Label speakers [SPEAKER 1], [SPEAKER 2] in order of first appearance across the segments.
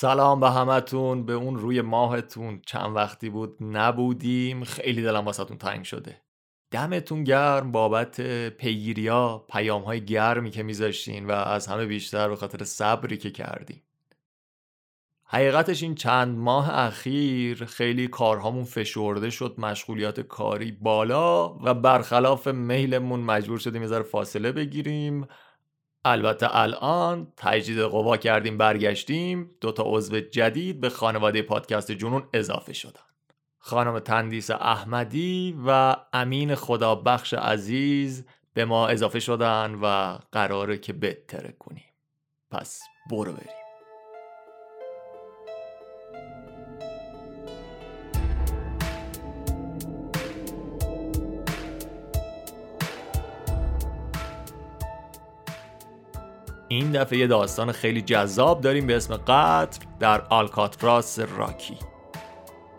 [SPEAKER 1] سلام به همتون. به اون روی ماهتون چند وقتی بود نبودیم. خیلی دلم واسهتون تنگ شده. دمتون گرم. بابت پیگیریا پیام های گرمی که میذاشتین و از همه بیشتر به خاطر صبری که کردیم. حقیقتش این چند ماه اخیر خیلی کارهامون فشرده شد مشغولیات کاری بالا و برخلاف میلمون مجبور شدیم یه فاصله بگیریم. البته الان تجدید قوا کردیم برگشتیم دوتا عضو جدید به خانواده پادکست جنون اضافه شدن. خانم تندیس احمدی و امین خدا بخش عزیز به ما اضافه شدن و قراره که بهتره کنیم پس برو بریم. این دفعه یه داستان خیلی جذاب داریم به اسم قتل در آلکاتراس راکی.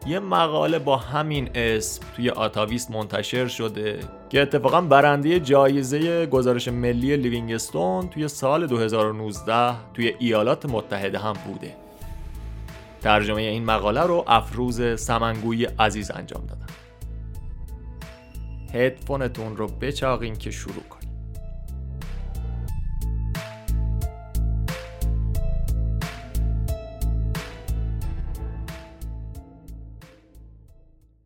[SPEAKER 1] یه مقاله با همین اسم توی آتاویست منتشر شده که اتفاقا برنده جایزه گزارش ملی لیوینگستون توی سال 2019 توی ایالات متحده هم بوده. ترجمه این مقاله رو افروز سمنگوی عزیز انجام دادن هدفونتون رو بچاقین که شروع کنیم.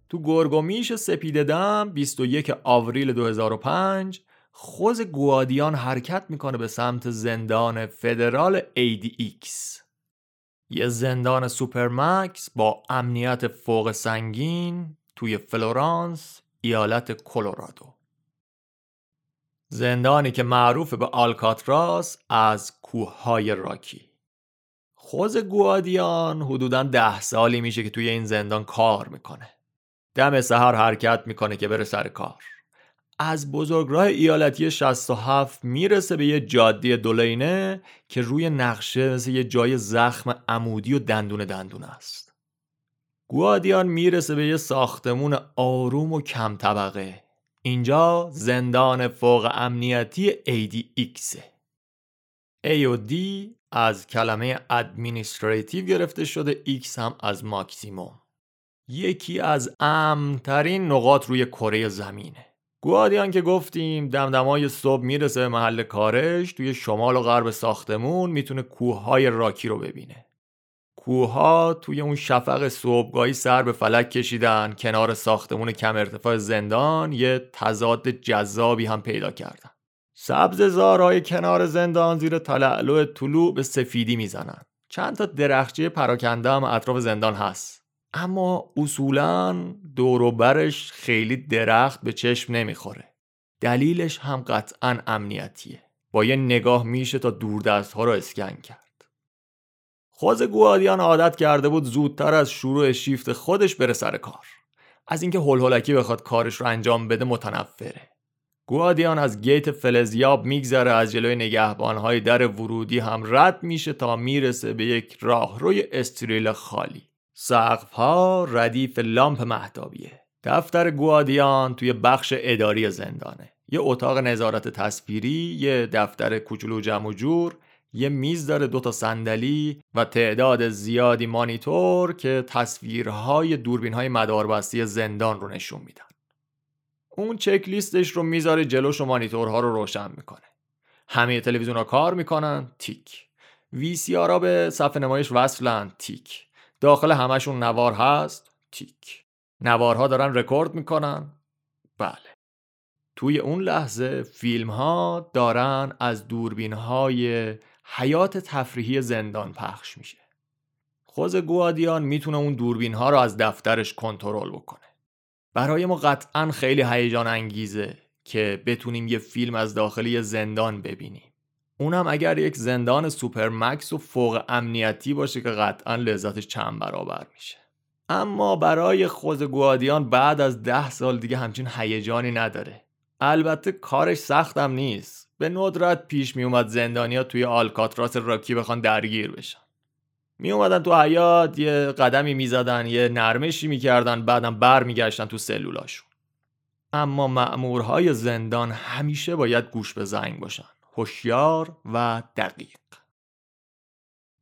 [SPEAKER 1] تو گرگومیش سپیده دم 21 آوریل 2005 خوز گوادیان حرکت می‌کنه به سمت زندان فدرال ADX یه زندان supermax با امنیت فوق سنگین توی فلورانس ایالت کلرادو زندانی که معروف به آلکاتراس از کوههای راکی. خوز گوادیان حدودا ده سالی میشه که توی این زندان کار می‌کنه. دم سحر حرکت می‌کنه که بره سر کار. از بزرگراه ایالتی 67 می‌رسه به یه جاده دو لاینه که روی نقشه مثل یه جای زخم عمودی و دندون دندونه است. گوادیان می‌رسه به یه ساختمون آروم و کم طبقه. اینجا زندان فوق امنیتی ADX A و D از کلمه administrative گرفته شده X هم از ماکسیموم. یکی از امترین نقاط روی کره زمینه. گوادیان که گفتیم دمدمای صبح می‌رسه به محل کارش توی شمال و غرب ساختمون می‌تونه کوههای راکی رو ببینه. کوهها توی اون شفق صبحگاهی سر به فلک کشیدن کنار ساختمون کم ارتفاع زندان یه تضاد جذابی هم پیدا کردن. سبز زارهای کنار زندان زیر تلعلو طلوع به سفیدی می‌زنن. چند تا درخچه پراکنده هم اطراف زندان هست. اما اصولا دوروبرش خیلی درخت به چشم نمی‌خوره. دلیلش هم قطعا امنیتیه. با یه نگاه میشه تا دوردست ها رو اسکن کرد. خوز گوادیان عادت کرده بود زودتر از شروع شیفت خودش بره سر کار. از اینکه هلهلکی بخواد کارش رو انجام بده متنفره. گوادیان از گیت فلزیاب میگذره از جلوی نگهبانهای در ورودی هم رد میشه تا می‌رسه به یک راهروی استریل خالی. سقف ها ردیف لامپ مهتابیه. دفتر گوادیان توی بخش اداری زندانه. یه اتاق نظارت تصویری یه دفتر کوچولو جمع و جور یه میز داره دوتا صندلی و تعداد زیادی مانیتور که تصویرهای دوربینهای مداربستی زندان رو نشون میدن. اون چک لیستش رو می‌ذاره جلوش و مانیتورها رو روشن می‌کنه. همه تلویزیون ها کار می‌کنن تیک. وی سی به صفحه نمایش وصلن تیک. داخل همشون نوار هست؟ تیک. نوارها دارن رکورد می‌کنن؟ بله. توی اون لحظه فیلم ها دارن از دوربین های حیات تفریحی زندان پخش میشه. خوز گوادیان می‌تونه اون دوربین ها رو از دفترش کنترل بکنه. برای ما قطعا خیلی هیجان انگیزه که بتونیم یه فیلم از داخلی زندان ببینیم. اونم اگر یک زندان supermax و فوق امنیتی باشه که قطعا لذتش چند برابر میشه. اما برای خوز گوادیان بعد از ده سال دیگه همچین هیجانی نداره. البته کارش سختم نیست. به ندرت پیش میومد زندانیا توی آلکاتراس راکی بخوان درگیر بشن. می اومدن تو حیاط یه قدمی می‌زدن یه نرمشی می‌کردن بعدم بر میگشتن تو سلولاشون. اما مأمورهای زندان همیشه باید گوش به زنگ باشن. هوشیار و دقیق.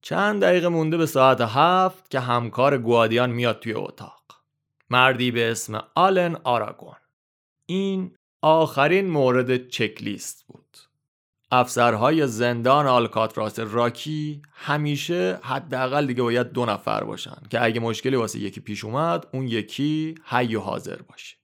[SPEAKER 1] چند دقیقه مونده به ساعت هفت که همکار گوادیان میاد توی اتاق. مردی به اسم آلن آراگون. این آخرین مورد چکلیست بود. افسرهای زندان آلکاتراس راکی همیشه حداقل دیگه باید دو نفر باشن که اگه مشکلی واسه یکی پیش اومد اون یکی حی و حاضر باشه.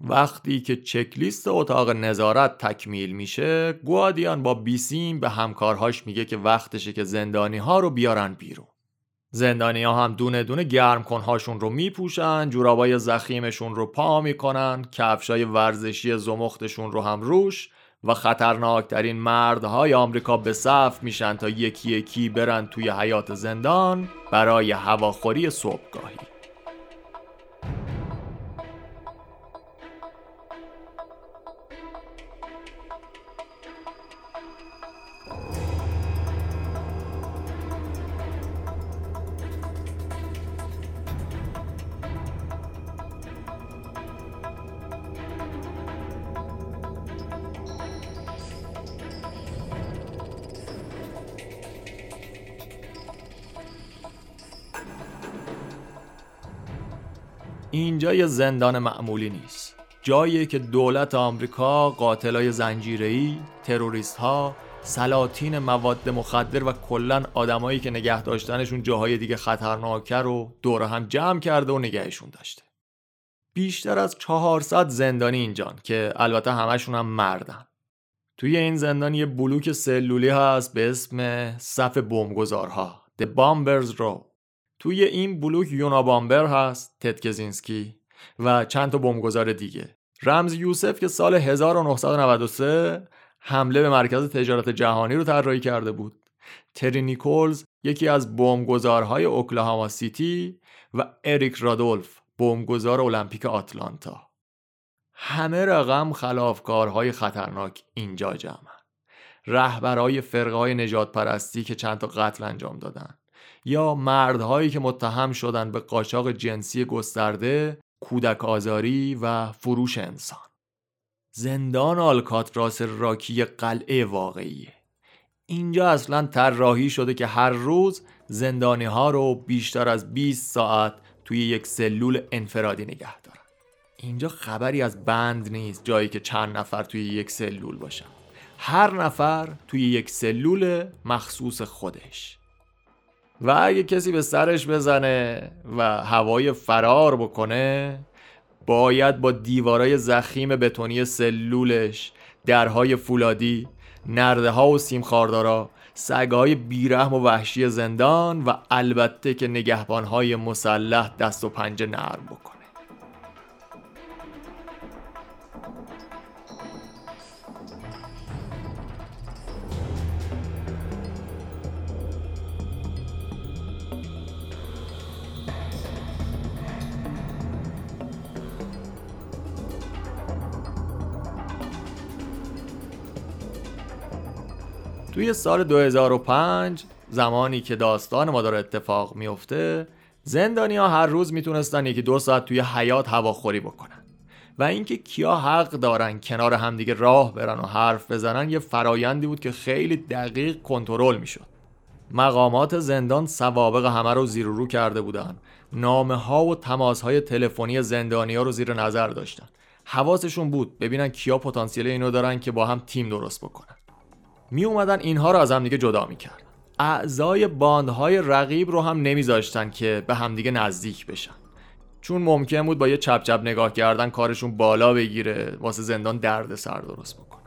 [SPEAKER 1] وقتی که چکلیست اتاق نظارت تکمیل میشه گوادیان با بیسیم به همکارهاش میگه که وقتشه که زندانی ها رو بیارن بیرون. زندانی ها هم دونه دونه گرم کنهاشون رو میپوشن جورابای زخیمشون رو پا می‌کنن کفشای ورزشی زمختشون رو هم روش و خطرناکترین مردهای آمریکا به صف میشن تا یکی یکی برن توی حیات زندان برای هواخوری صبحگاهی. اینجا یه زندان معمولی نیست جایی که دولت آمریکا قاتلای زنجیره‌ای، تروریست ها، سلاطین مواد مخدر و کلا آدمایی که نگه داشتنشون جاهای دیگه خطرناکه رو دور هم جمع کرده و نگهشون داشته. بیشتر از 400 زندانی اینجان که البته همشون هم مردن. توی این زندان یه بلوک سلولی هست به اسم صف بمبگذارها The Bombers Row توی این بلوک یونا بامبر هست تدکزینسکی و چند تا بمبگذار دیگه. رمز یوسف که سال 1993 حمله به مرکز تجارت جهانی رو طراحی کرده بود. تری نیکولز یکی از بمبگذارهای اوکلاهاما سیتی و اریک رادولف بمبگذار المپیک آتلانتا. همه رقم خلافکارهای خطرناک اینجا جمع. رهبرای فرقه های نجات پرستی که چند تا قتل انجام دادن. یا مردهایی که متهم شدن به قاچاق جنسی گسترده، کودک آزاری و فروش انسان. زندان آلکاتراس راکی قلعه واقعیه. اینجا اصلا طراحی شده که هر روز زندانی ها رو بیشتر از 20 ساعت توی یک سلول انفرادی نگه دارن. اینجا خبری از بند نیست جایی که چند نفر توی یک سلول باشن. هر نفر توی یک سلول مخصوص خودش. و اگه کسی به سرش بزنه و هوای فرار بکنه باید با دیوارای زخیم بتونی سلولش درهای فولادی نرده ها و سیمخاردارا سگهای بیرحم و وحشی زندان و البته که نگهبانهای مسلح دست و پنجه نرم بکنه توی سال 2005 زمانی که داستان ما داره اتفاق میفته زندانی ها هر روز می‌تونستن یکی دو ساعت توی حیات هواخوری بکنن. و اینکه کیا حق دارن کنار همدیگه راه برن و حرف بزنن یه فرایندی بود که خیلی دقیق کنترل می‌شد. مقامات زندان سوابق همه رو زیر رو کرده بودن. نامه ها و تماس های تلفنی زندانی رو زیر نظر داشتن. حواسشون بود ببینن کیا پتانسیل اینو دارن که با هم تیم درست بکنن. می اومدن اینها رو از همدیگه جدا می‌کرد اعضای باندهای رقیب رو هم نمیذاشتن که به همدیگه نزدیک بشن. چون ممکن بود با یه چپ چپ نگاه کردن کارشون بالا بگیره واسه زندان درد سر درست بکنن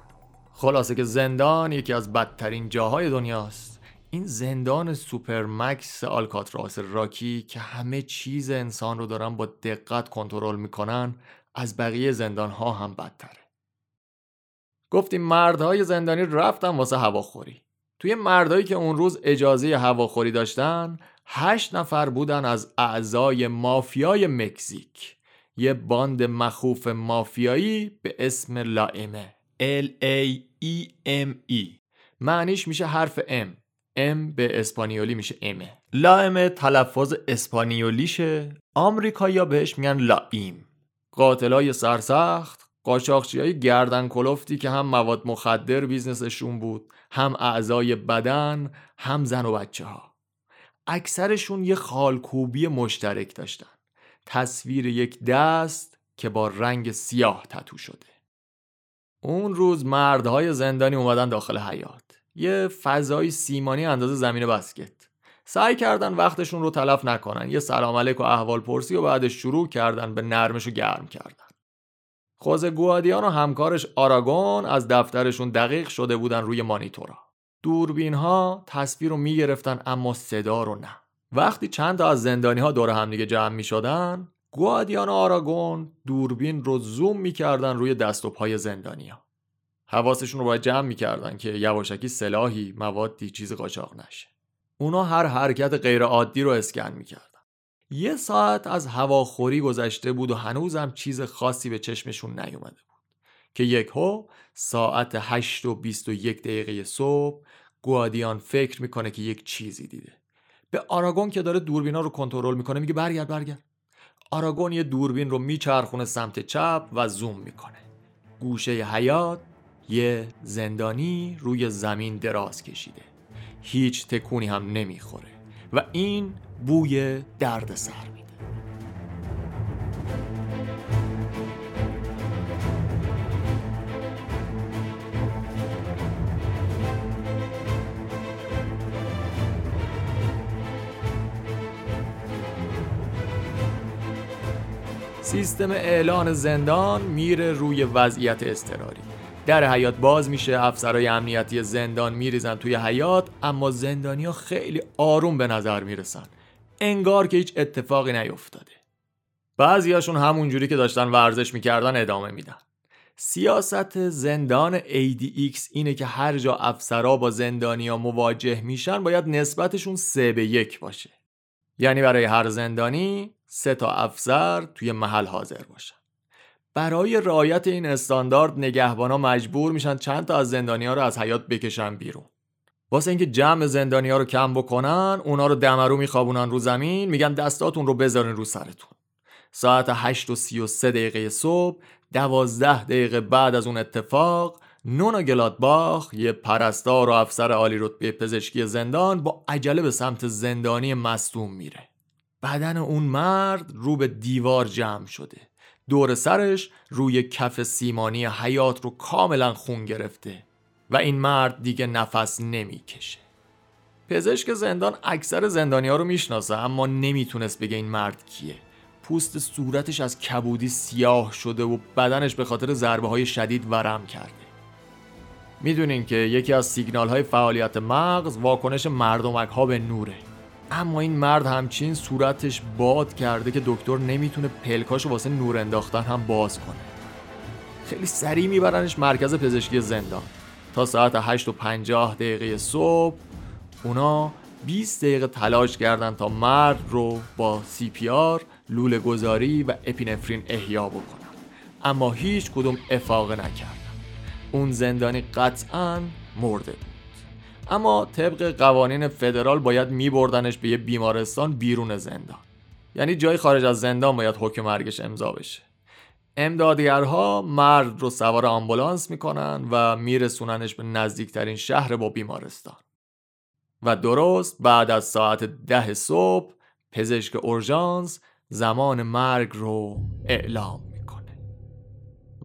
[SPEAKER 1] خلاصه که زندان یکی از بدترین جاهای دنیاست. این زندان supermax آلکاتراس راکی که همه چیز انسان رو دارن با دقت کنترل می‌کنن از بقیه زندان ها هم بدتره. گفتیم مردهای زندانی رفتن واسه هواخوری. توی مردهایی که اون روز اجازه هواخوری داشتن هشت نفر بودن از اعضای مافیای مکزیک. یه باند مخوف مافیایی به اسم لائمه. L A E M E. معنیش میشه حرف M. M به اسپانیولی میشه امه لائمه تلفظ اسپانیولیشه آمریکایی‌ها بهش میگن لایم قاتلای سرسخت قاچاقچی های گردن کلفتی که هم مواد مخدر بیزنسشون بود هم اعضای بدن هم زن و بچه ها اکثرشون یه خالکوبی مشترک داشتن. تصویر یک دست که با رنگ سیاه تتو شده. اون روز مردهای زندانی اومدن داخل حیات یه فضای سیمانی اندازه زمین بسکت. سعی کردن وقتشون رو تلف نکنن. یه سلام علیک و احوال پرسی و بعدش شروع کردن به نرمش و گرم کردن. خوزه گوادیان و همکارش آراگون از دفترشون دقیق شده بودن روی مانیتورا. دوربین ها تصویر رو می‌گرفتن اما صدا رو نه. وقتی چند تا از زندانی ها دور همدیگه جمع می شدن گوادیان و آراگون دوربین رو زوم می‌کردن روی دست و پای زندانیا حواسشون رو باید جمع می‌کردن که یواشکی سلاحی موادی چیز قاچاق نشه. اونا هر حرکت غیر عادی رو اسکن می‌کردن یه ساعت از هواخوری گذشته بود و هنوزم چیز خاصی به چشمشون نیومده بود. که یک هو ساعت 8 و 21 دقیقه صبح گوادیان فکر می‌کنه که یک چیزی دیده. به آراگون که داره دوربینا رو کنترل می‌کنه میگه برگرد برگرد. آراگون یه دوربین رو میچرخونه سمت چپ و زوم می‌کنه. گوشه حیات یه زندانی روی زمین دراز کشیده. هیچ تکونی هم نمی‌خوره. و این بوی درد سر میده سیستم اعلان زندان میره روی وضعیت اضطراری. در حیات باز میشه افسرهای امنیتی زندان میریزن توی حیات اما زندانیا خیلی آروم به نظر می‌رسن. انگار که هیچ اتفاقی نیفتاده. بعضیاشون همونجوری که داشتن ورزش می‌کردن ادامه میدن. سیاست زندان ADX اینه که هر جا افسرا با زندانیا مواجه میشن باید نسبتشون سه به یک باشه. یعنی برای هر زندانی سه تا افسر توی محل حاضر باشن. برای رعایت این استاندارد نگهبانا مجبور میشن چند تا از زندانی ها رو از حیات بکشن بیرون. واسه اینکه جمع زندانی ها رو کم بکنن اونا رو دمرو میخوابونن رو زمین میگن دستاتون رو بذارین رو سرتون. ساعت 8 و 33 دقیقه صبح دوازده دقیقه بعد از اون اتفاق نونا گلادباخ یه پرستار و افسر عالی رتبه پزشکی زندان با عجله به سمت زندانی مصدوم میره. بدن اون مرد رو به دیوار جمع شده. دور سرش روی کف سیمانی حیات رو کاملا خون گرفته. و این مرد دیگه نفس نمی‌کشه. پزشک زندان اکثر زندانی ها رو می‌شناسه اما نمی‌تونست بگه این مرد کیه. پوست صورتش از کبودی سیاه شده و بدنش به خاطر ضربه های شدید ورم کرده. می‌دونین که یکی از سیگنال های فعالیت مغز واکنش مردمک ها به نوره. اما این مرد همچین صورتش باد کرده که دکتر نمی‌تونه پلکاشو واسه نور انداختن هم باز کنه. خیلی سریع میبرنش مرکز پزشکی زندان. تا ساعت 8 و 50 دقیقه صبح اونا 20 دقیقه تلاش کردن تا مرد رو با سی پی آر لوله گذاری و اپینفرین احیا بکنن. اما هیچ کدوم افاقه نکردن. اون زندانی قطعا مرده بود. اما طبق قوانین فدرال باید میبردنش به یه بیمارستان بیرون زندان. یعنی جای خارج از زندان باید حکم مرگش امضا بشه. امدادگرها مرد رو سوار آمبولانس می‌کنن و میرسوننش به نزدیکترین شهر با بیمارستان. و درست بعد از ساعت ده صبح پزشک اورژانس زمان مرگ رو اعلام می‌کنه.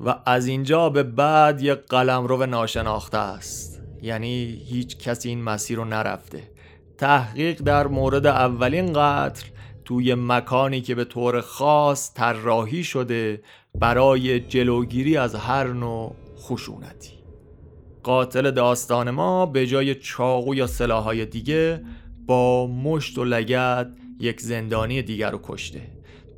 [SPEAKER 1] و از اینجا به بعد یک قلمرو ناشناخته است. یعنی هیچ کسی این مسیر رو نرفته. تحقیق در مورد اولین قتل توی مکانی که به طور خاص طراحی شده برای جلوگیری از هر نوع خشونتی. قاتل داستان ما به جای چاقو یا سلاحهای دیگه با مشت و لگت یک زندانی دیگر رو کشته.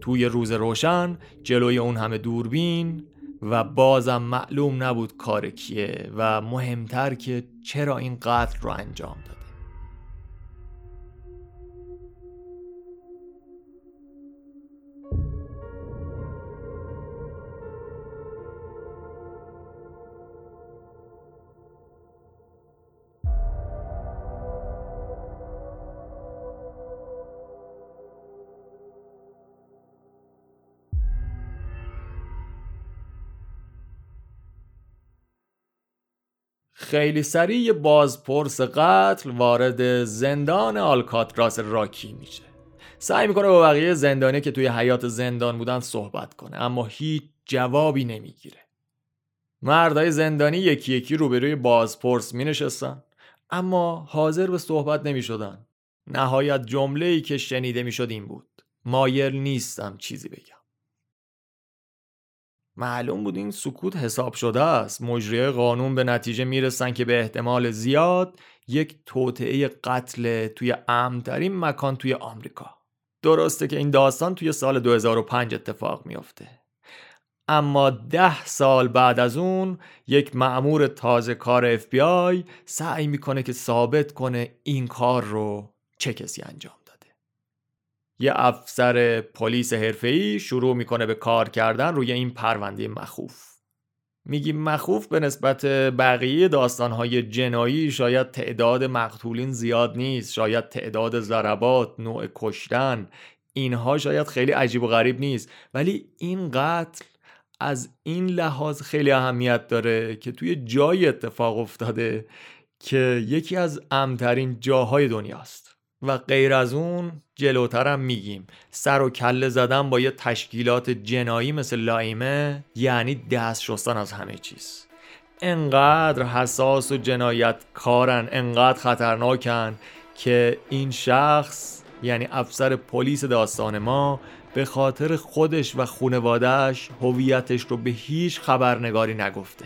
[SPEAKER 1] توی روز روشن جلوی اون همه دوربین و بازم معلوم نبود کار کیه و مهمتر که چرا این قتل رو انجام داد. خیلی سریع بازپرس قتل وارد زندان آلکاتراس راکی میشه. سعی می‌کنه با بقیه زندانی که توی حیات زندان بودن صحبت کنه اما هیچ جوابی نمی‌گیره. مردای زندانی یکی یکی روبروی بازپرس می نشستن اما حاضر به صحبت نمی شدن. نهایت جمله ای که شنیده می شد این بود مایل نیستم چیزی بگم. معلوم بود این سکوت حساب شده است. مجریه قانون به نتیجه می‌رسن که به احتمال زیاد یک توطعه قتل توی امترین مکان توی آمریکا. درسته که این داستان توی سال 2005 اتفاق میافته. اما ده سال بعد از اون یک معمور تازه کار FBI سعی می‌کنه که ثابت کنه این کار رو چه کسی انجام یه افسر پلیس حرفه‌ای شروع می‌کنه به کار کردن روی این پرونده مخوف. میگیم مخوف به نسبت بقیه داستانهای جنایی شاید تعداد مقتولین زیاد نیست شاید تعداد ضربات نوع کشتن اینها شاید خیلی عجیب و غریب نیست. ولی این قتل از این لحاظ خیلی اهمیت داره که توی جای اتفاق افتاده که یکی از امترین جاهای دنیاست. و غیر از اون جلوترم میگیم. سر و کله زدن با یه تشکیلات جنایی مثل لایمه یعنی دست شستن از همه چیز. انقدر حساس و جنایت کارن انقدر خطرناکن که این شخص یعنی افسر پلیس داستان ما به خاطر خودش و خونوادهش هویتش رو به هیچ خبرنگاری نگفته.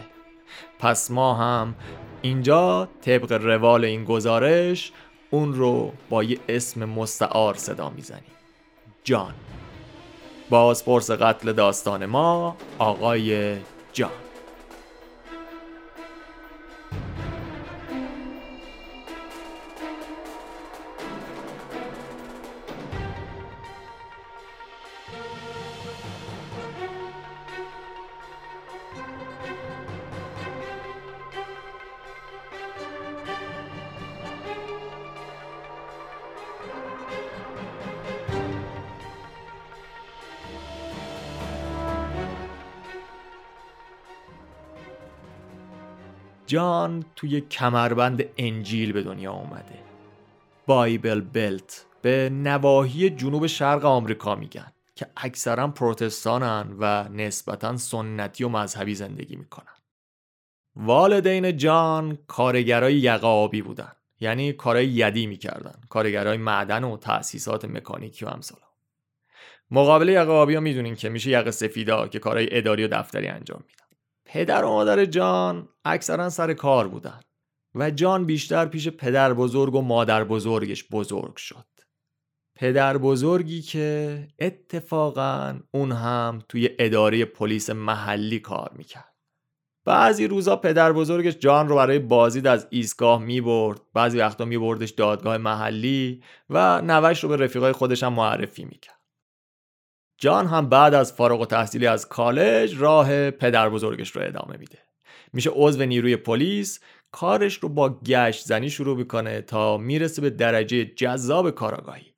[SPEAKER 1] پس ما هم اینجا طبق روال این گزارش اون رو با یه اسم مستعار صدا می‌زنیم جان. بازپرس قتل داستان ما آقای جان. جان توی کمربند انجیل به دنیا اومده. بایبل بلت به نواحی جنوب شرق آمریکا میگن که اکثرا پروتستانن و نسبتا سنتی و مذهبی زندگی می‌کنن. والدین جان کارگرای یقابی بودن یعنی کارهای یدی می‌کردن کارگرای معدن و تأسیسات مکانیکی و امثال مقابل یقابی ها می‌دونین که میشه یقه سفیدا که کارهای اداری و دفتری انجام میدن. پدر و مادر جان اکثرا سر کار بودن و جان بیشتر پیش پدر بزرگ و مادر بزرگش بزرگ شد. پدر بزرگی که اتفاقا اون هم توی اداره پلیس محلی کار می‌کرد. بعضی روزا پدر بزرگش جان رو برای بازدید از ایستگاه می‌برد بعضی وقتا میبردش دادگاه محلی و نوش رو به رفیقای خودش هم معرفی می‌کرد. جان هم بعد از فارغ و تحصیلی از کالج راه پدر بزرگش رو ادامه میده. میشه عضو نیروی پلیس کارش رو با گشت زنی شروع می‌کنه تا می‌رسه به درجه جذاب کاراگاهی.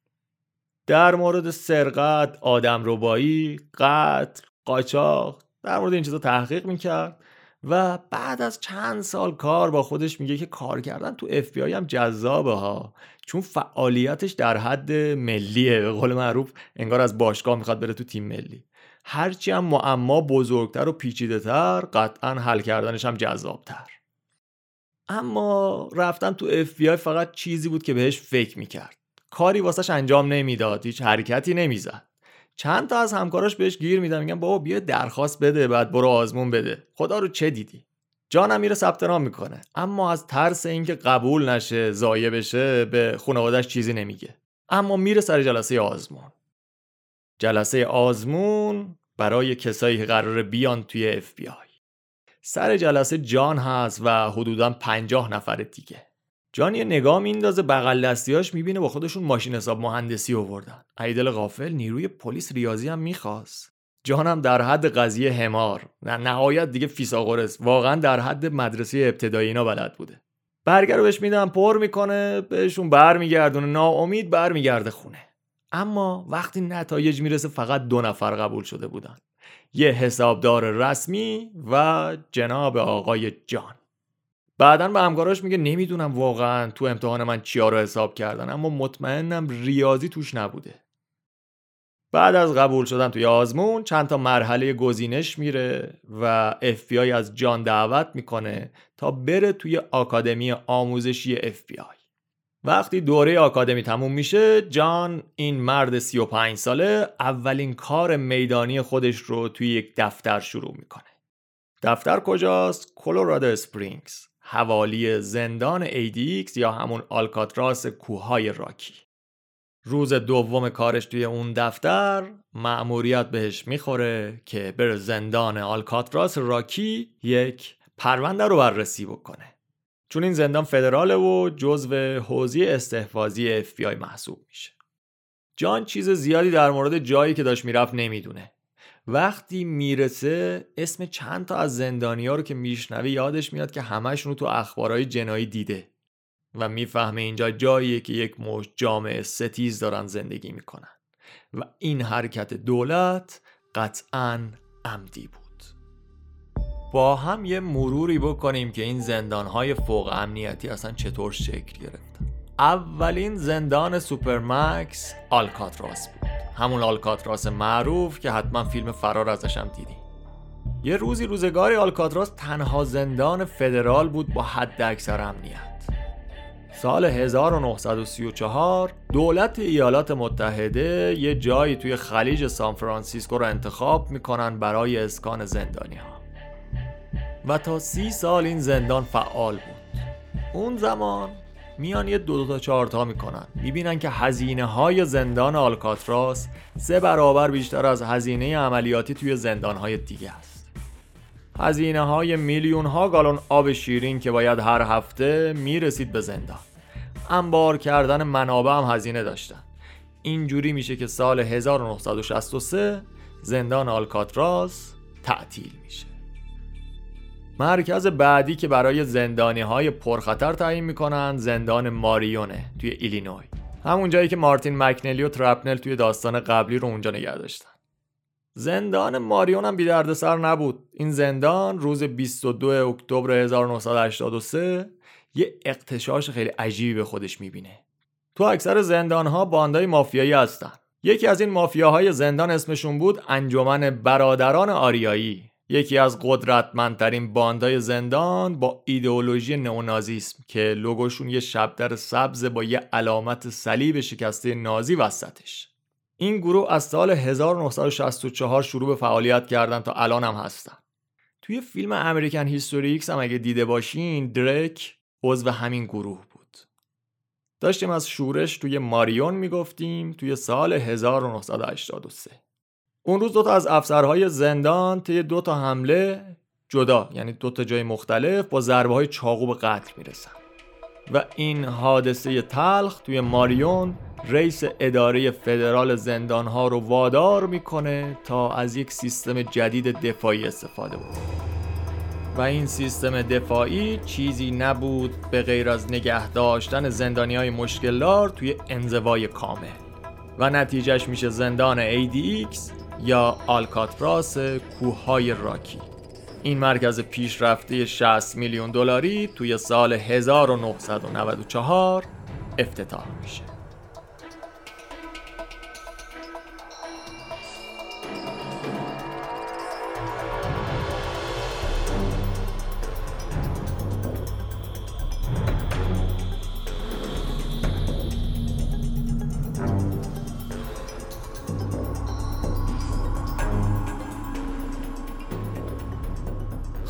[SPEAKER 1] در مورد سرقت، آدم ربایی، قتل، قاچاق در مورد این چیزا تحقیق می‌کرد. و بعد از چند سال کار با خودش میگه که کار کردن تو اف بی هم جذابه ها. چون فعالیتش در حد ملیه. به قول معروف انگار از باشگاه می‌خواد بره تو تیم ملی. هرچی هم معما بزرگتر و پیچیده تر قطعا حل کردنش هم جذابتر. اما رفتن تو اف بی فقط چیزی بود که بهش فکر می‌کرد. کاری واسش انجام نمی‌داد. هیچ حرکتی نمی‌زد. چند تا از همکاراش بهش گیر میدن میگن بابا بیا درخواست بده بعد برو آزمون بده. خدا رو چه دیدی؟ جانم میره ثبت نام می‌کنه. اما از ترس اینکه قبول نشه زایه بشه به خانوادهش چیزی نمیگه. اما میره سر جلسه آزمون. جلسه آزمون برای کسایی که قراره بیان توی اف بی آی. سر جلسه جان هست و حدودا پنجاه نفر دیگه. جان یه نگاه میندازه بغل دستیاش می‌بینه با خودشون ماشین حساب مهندسی آوردن. ایدل غافل نیروی پلیس ریاضی هم می‌خواست. جانم در حد قضیه همار در نهایت دیگه فیساغورس واقعا در حد مدرسه ابتدایی اینا بلد بوده. برگر بهش میدم پر می‌کنه بهشون برمیگردونه ناامید برمیگرده خونه. اما وقتی نتایج می‌رسه فقط دو نفر قبول شده بودن. یه حسابدار رسمی و جناب آقای جان. بعدا به همکاراش میگه نمی‌دونم واقعا تو امتحان من چیا رو حساب کردن اما مطمئنم ریاضی توش نبوده. بعد از قبول شدن توی آزمون چند تا مرحله گزینش میره و FBI از جان دعوت می‌کنه تا بره توی آکادمی آموزشی FBI وقتی دوره آکادمی تموم میشه جان این مرد 35 ساله اولین کار میدانی خودش رو توی یک دفتر شروع می‌کنه. دفتر کجاست؟ کلورادو اسپرینگز حوالی زندان ADX یا همون آلکاتراس کوههای راکی. روز دوم کارش توی اون دفتر مأموریت بهش می‌خوره که بر زندان آلکاتراس راکی یک پرونده رو بررسی بکنه. چون این زندان فدراله و جزو حوزه استحفاظی FBI محسوب میشه. جان چیز زیادی در مورد جایی که داشت می‌رفت نمی‌دونه. وقتی می‌رسه اسم چند تا از زندانی ها رو که میشنوه یادش میاد که همشون رو تو اخبارهای جنایی دیده و می‌فهمه اینجا جاییه که یک مشت جامعه ستیز دارن زندگی می‌کنن. و این حرکت دولت قطعا عمدی بود. با هم یه مروری بکنیم که این زندانهای فوق امنیتی اصلا چطور شکل گرفتن. اولین زندان supermax آلکاتراس بود. همون آلکاتراس معروف که حتما فیلم فرار ازش هم دیدیم یه روزی روزگاری آلکاتراس تنها زندان فدرال بود با حد اکثر امنیت. سال 1934 دولت ایالات متحده یه جایی توی خلیج سان فرانسیسکو رو انتخاب می‌کنن برای اسکان زندانی ها و تا سی سال این زندان فعال بود. اون زمان میان یه دو, دو تا چهار تا می‌کنن. می‌بینن که هزینه های زندان آلکاتراس سه برابر بیشتر از هزینه عملیاتی توی زندان های دیگه است. هزینه های میلیون ها گالون آب شیرین که باید هر هفته می‌رسید به زندان. انبار کردن منابع هم هزینه داشتن. اینجوری میشه که سال 1963 زندان آلکاتراس تعطیل میشه. مرکز بعدی که برای زندانی های پرخطر تعیین می‌کنن زندان ماریونه توی ایلینوی. همون جایی که مارتین مکنلی و ترپنل توی داستان قبلی رو اونجا نگه داشتن. زندان ماریون هم بی دردسر نبود. این زندان روز 22 اکتبر 1983 یه اقتشاش خیلی عجیبی به خودش می‌بینه. تو اکثر زندان ها باندای مافیایی هستن. یکی از این مافیاهای زندان اسمشون بود انجمن برادران آریایی. یکی از قدرتمندترین باندای زندان با ایدئولوژی نئونازیسم که لوگوشون یه شبدر سبز با یه علامت صلیب شکسته نازی وسطش. این گروه از سال 1964 شروع به فعالیت کردن تا الان هم هستن. توی فیلم امریکن هیستوریکس هم اگه دیده باشین درک عضو همین گروه بود. داشتیم از شورش توی ماریون می‌گفتیم توی سال 1983 اون روز دوتا از افسرهای زندان طی دو تا حمله جدا یعنی دو تا جای مختلف با ضربه های چاقو به قتل می‌رسن. و این حادثه تلخ توی ماریون رئیس اداره فدرال زندان ها رو وادار می‌کنه تا از یک سیستم جدید دفاعی استفاده بکنه. و این سیستم دفاعی چیزی نبود به غیر از نگه داشتن زندانی های مشکلدار توی انزوای کامل. و نتیجهش میشه زندان ADX یا آلکاتراس کوههای راکی. این مرکز پیشرفته 60 میلیون دلاری توی سال 1994 افتتاح میشه.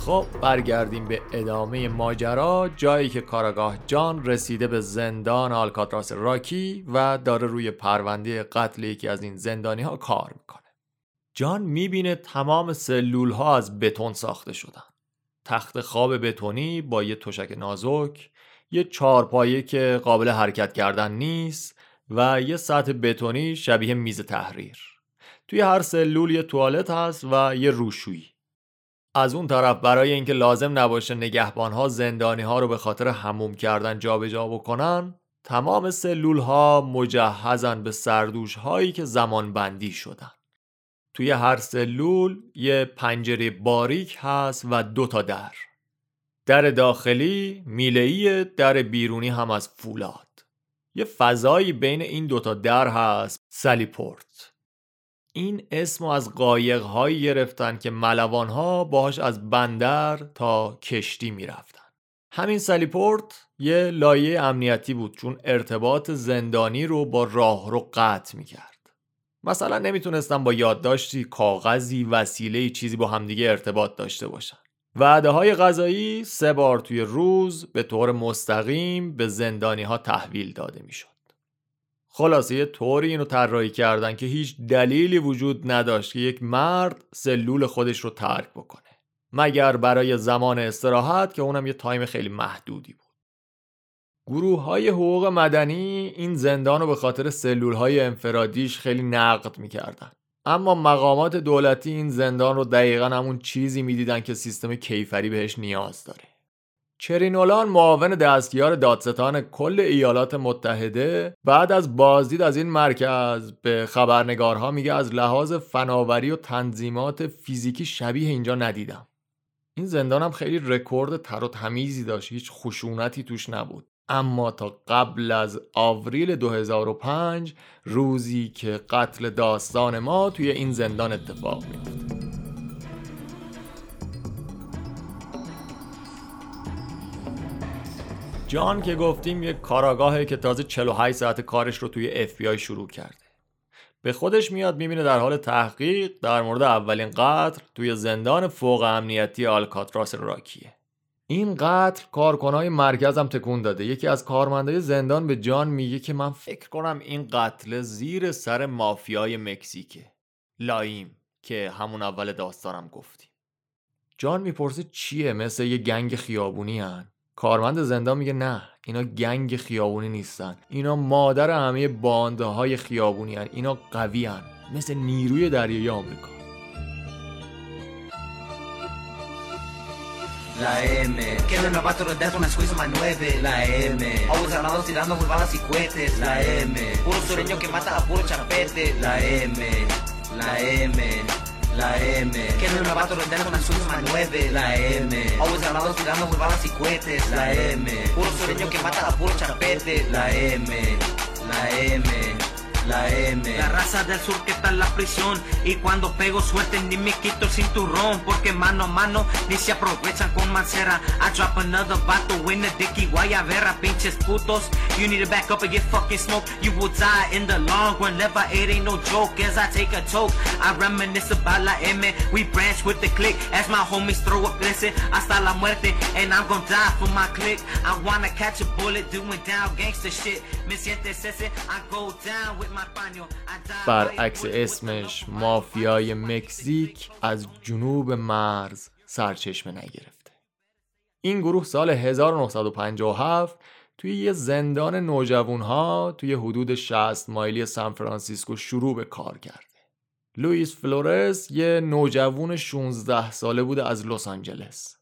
[SPEAKER 1] خب برگردیم به ادامه ماجرا. جایی که کاراگاه جان رسیده به زندان آلکاتراس راکی و داره روی پرونده قتل یکی از این زندانی ها کار می‌کنه. جان می‌بینه تمام سلول ها از بتون ساخته شدن. تخت خواب بتونی با یه تشک نازک یه چارپایه که قابل حرکت کردن نیست و یه سطح بتونی شبیه میز تحریر. توی هر سلول یه توالت هست و یه روشویی. از اون طرف برای اینکه لازم نباشه نگهبان ها زندانی ها رو به خاطر هموم کردن جابجا جا بکنن تمام سلول ها مجهزن به سردوش هایی که زمان بندی شدن. توی هر سلول یه پنجره باریک هست و دو تا در. در داخلی میلهی در بیرونی هم از فولاد. یه فضایی بین این دوتا در هست sally port. این اسم از قایق هایی گرفتن که ملوان ها باهاش از بندر تا کشتی می‌رفتن. همین sally port یه لایه امنیتی بود چون ارتباط زندانی رو با راه رو قطع می‌کرد. مثلا نمی‌تونستن با یادداشتی کاغذی وسیله چیزی با همدیگه ارتباط داشته باشن. وعده های غذایی سه بار توی روز به طور مستقیم به زندانی ها تحویل داده می‌شد. خلاصه یه طوری اینو طراحی کردن که هیچ دلیلی وجود نداشت که یک مرد سلول خودش رو ترک بکنه مگر برای زمان استراحت که اونم یه time خیلی محدودی بود. گروه های حقوق مدنی این زندان رو به خاطر سلول های انفرادیش خیلی نقد می‌کردن. اما مقامات دولتی این زندان رو دقیقا همون چیزی می‌دیدن که سیستم کیفری بهش نیاز داره. چری نولان معاون دستیار دادستان کل ایالات متحده بعد از بازدید از این مرکز به خبرنگارها میگه از لحاظ فناوری و تنظیمات فیزیکی شبیه اینجا ندیدم. این زندان هم خیلی رکورد تر و تمیزی داشت هیچ خشونتی توش نبود اما تا قبل از آوریل 2005 روزی که قتل داستان ما توی این زندان اتفاق میفته جان که گفتیم یک کاراگاهه که تازه 48 ساعت کارش رو توی FBI شروع کرده. به خودش میاد می‌بینه در حال تحقیق در مورد اولین قتل توی زندان فوق امنیتی آلکاتراس راکیه. این قتل کارکنای مرکزم تکون داده. یکی از کارمندای زندان به جان میگه که من فکر کنم این قتل زیر سر مافیای مکزیکه. لایم که همون اول داستانم گفتیم. جان می‌پرسه چیه؟ مثل یه گنگ خیابونی هن. کارمند زندان میگه نه اینا گنگ خیابونی نیستن اینا مادر همه بانده های خیابونی هن. اینا قوی هن. مثل نیروی دریایی آمریکا La M. Que no novato rodeato una squeeze más nueve. La M. Always granados tirando balas y cohetes. La M. Puro sureño que mata a puro chapete. La M. La M. La M. Que no novato rodeando una squeeze más nueve. La M. Always granados tirando balas y cohetes. La M. Puro sureño que mata a puro chapete. La M. La M. la raza del sur que está en la prisión. Y cuando pego suerte ni me quito el cinturón. Porque mano a mano ni se aprovechan con mancera. I drop another vato in the dicky guayavera, pinches putos. You need to back up and get fucking smoked. You will die in the long run. Never, it ain't no joke as I take a choke. I reminisce about la M. We branch with the click as my homies throw up listen. Hasta la muerte and I'm gonna die for my click. I wanna catch a bullet doing down gangster shit. Me sientes ese, I go down with برعکس اسمش مافیای مکزیک از جنوب مرز سرچشمه نگرفته. این گروه سال 1957 توی یه زندان نوجوانها توی حدود 60 مایلی سان فرانسیسکو شروع به کار کرده لوئیس فلورس یه نوجوان 16 ساله بوده از لس آنجلس.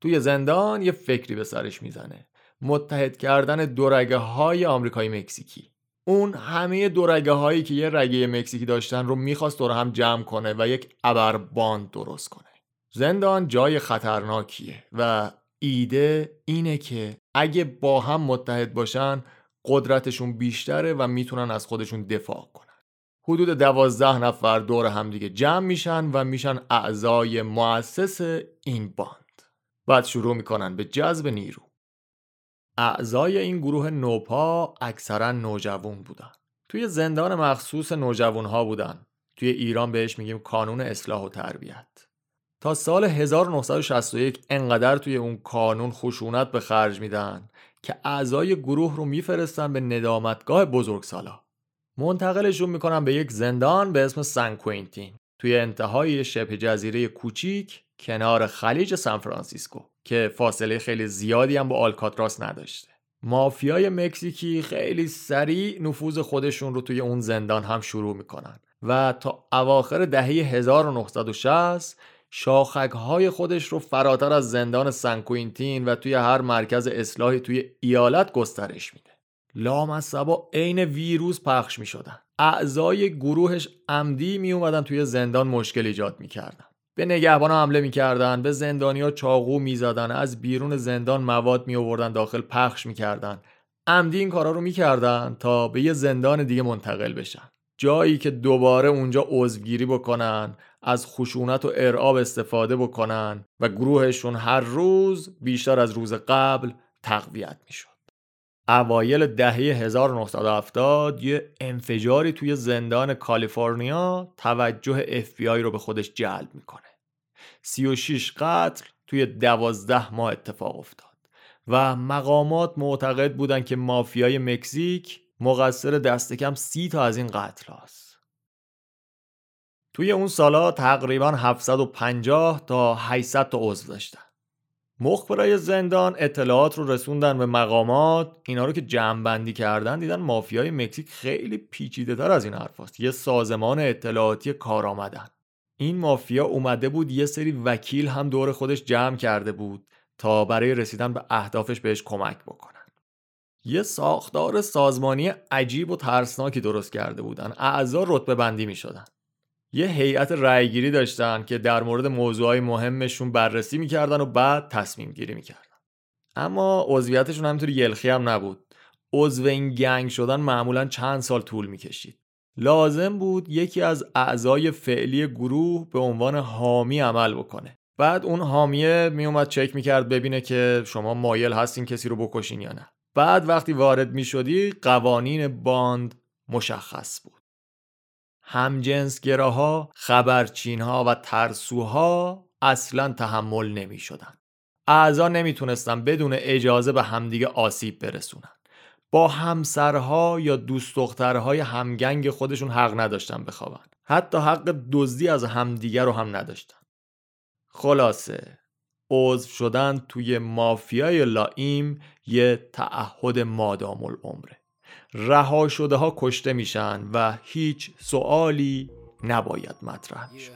[SPEAKER 1] توی زندان یه فکری به سرش می‌زنه. متحد کردن دو رگه های آمریکایی مکزیکی. اون همه دو رگه هایی که یه رگه مکزیکی داشتن رو می‌خواست دور هم جمع کنه و یک ابرباند درست کنه. زندان جای خطرناکیه و ایده اینه که اگه با هم متحد باشن قدرتشون بیشتره و می‌تونن از خودشون دفاع کنن. حدود دوازده نفر دور همدیگه جمع میشن و میشن اعضای مؤسس این باند. بعد شروع می‌کنن به جذب نیرو. اعضای این گروه نوپا اکثرا نوجوان بودن. توی زندان مخصوص نوجوان ها بودن. توی ایران بهش میگیم کانون اصلاح و تربیت. تا سال 1961 انقدر توی اون کانون خشونت به خرج میدن که اعضای گروه رو میفرستن به ندامتگاه بزرگسالا. منتقلشون می‌کنن به یک زندان به اسم سن کوینتین توی انتهای شبه جزیره کوچیک کنار خلیج سان فرانسیسکو. که فاصله خیلی زیادی هم با آلکاتراس نداشته. مافیای مکزیکی خیلی سریع نفوذ خودشون رو توی اون زندان هم شروع می‌کنن و تا اواخر دهه 1960 شاخک های خودش رو فراتر از زندان سن کوینتین و توی هر مرکز اصلاحی توی ایالت گسترش میده. لامصبا عین ویروس پخش می‌شدن. اعضای گروهش عمدی می اومدن توی زندان مشکل ایجاد می‌کردن. به نگهبان حمله می‌کردن به زندانیا چاقو می‌زدن از بیرون زندان مواد می آوردن داخل پخش می‌کردن. عمدی این کارا رو می‌کردن تا به یه زندان دیگه منتقل بشن. جایی که دوباره اونجا عضوگیری بکنن از خشونت و ارعاب استفاده بکنن و گروهشون هر روز بیشتر از روز قبل تقویت می‌شد. اوایل دهه 1970 یه انفجاری توی زندان کالیفرنیا توجه FBI رو به خودش جلب می‌کنه 36 قتل توی 12 ماه اتفاق افتاد و مقامات معتقد بودن که مافیای مکزیک مقصر دست کم سی تا از این قتل هاست. توی اون سالا تقریبا 750 تا 800 تا عضو داشتن. مخبرای زندان اطلاعات رو رسوندن به مقامات. اینا رو که جمع کردن دیدن مافیای مکزیک خیلی پیچیده تر از این حرف یه سازمان اطلاعاتی کار آمدن. این مافیا اومده بود یه سری وکیل هم دور خودش جمع کرده بود تا برای رسیدن به اهدافش بهش کمک بکنن. یه ساختار سازمانی عجیب و ترسناکی درست کرده بودن. اعضا رتبه بندی می شدن. یه هیئت رأیگیری داشتن که در مورد موضوعهای مهمشون بررسی می‌کردن و بعد تصمیم گیری می‌کردن. اما عضویتشون همینطوری یلخی هم نبود. عضو این گنگ شدن معمولا چند سال طول می‌کشید. لازم بود یکی از اعضای فعلی گروه به عنوان حامی عمل بکنه. بعد اون حامیه میومد چک می‌کرد ببینه که شما مایل هستین کسی رو بکشین یا نه. بعد وقتی وارد می‌شدی قوانین باند مشخص بود. همجنسگراها، خبرچینها و ترسوها اصلا تحمل نمی شدن. اعضا نمی‌تونستن بدون اجازه به همدیگه آسیب برسونن. با همسرها یا دوست دخترهای همگنگ خودشون حق نداشتن بخوابن. حتی حق دزدی از همدیگه رو هم نداشتن. خلاصه عضو شدن توی مافیای لائیم یه تعهد مادام العمره. رها شده ها کشته میشن و هیچ سوالی نباید مطرح میشه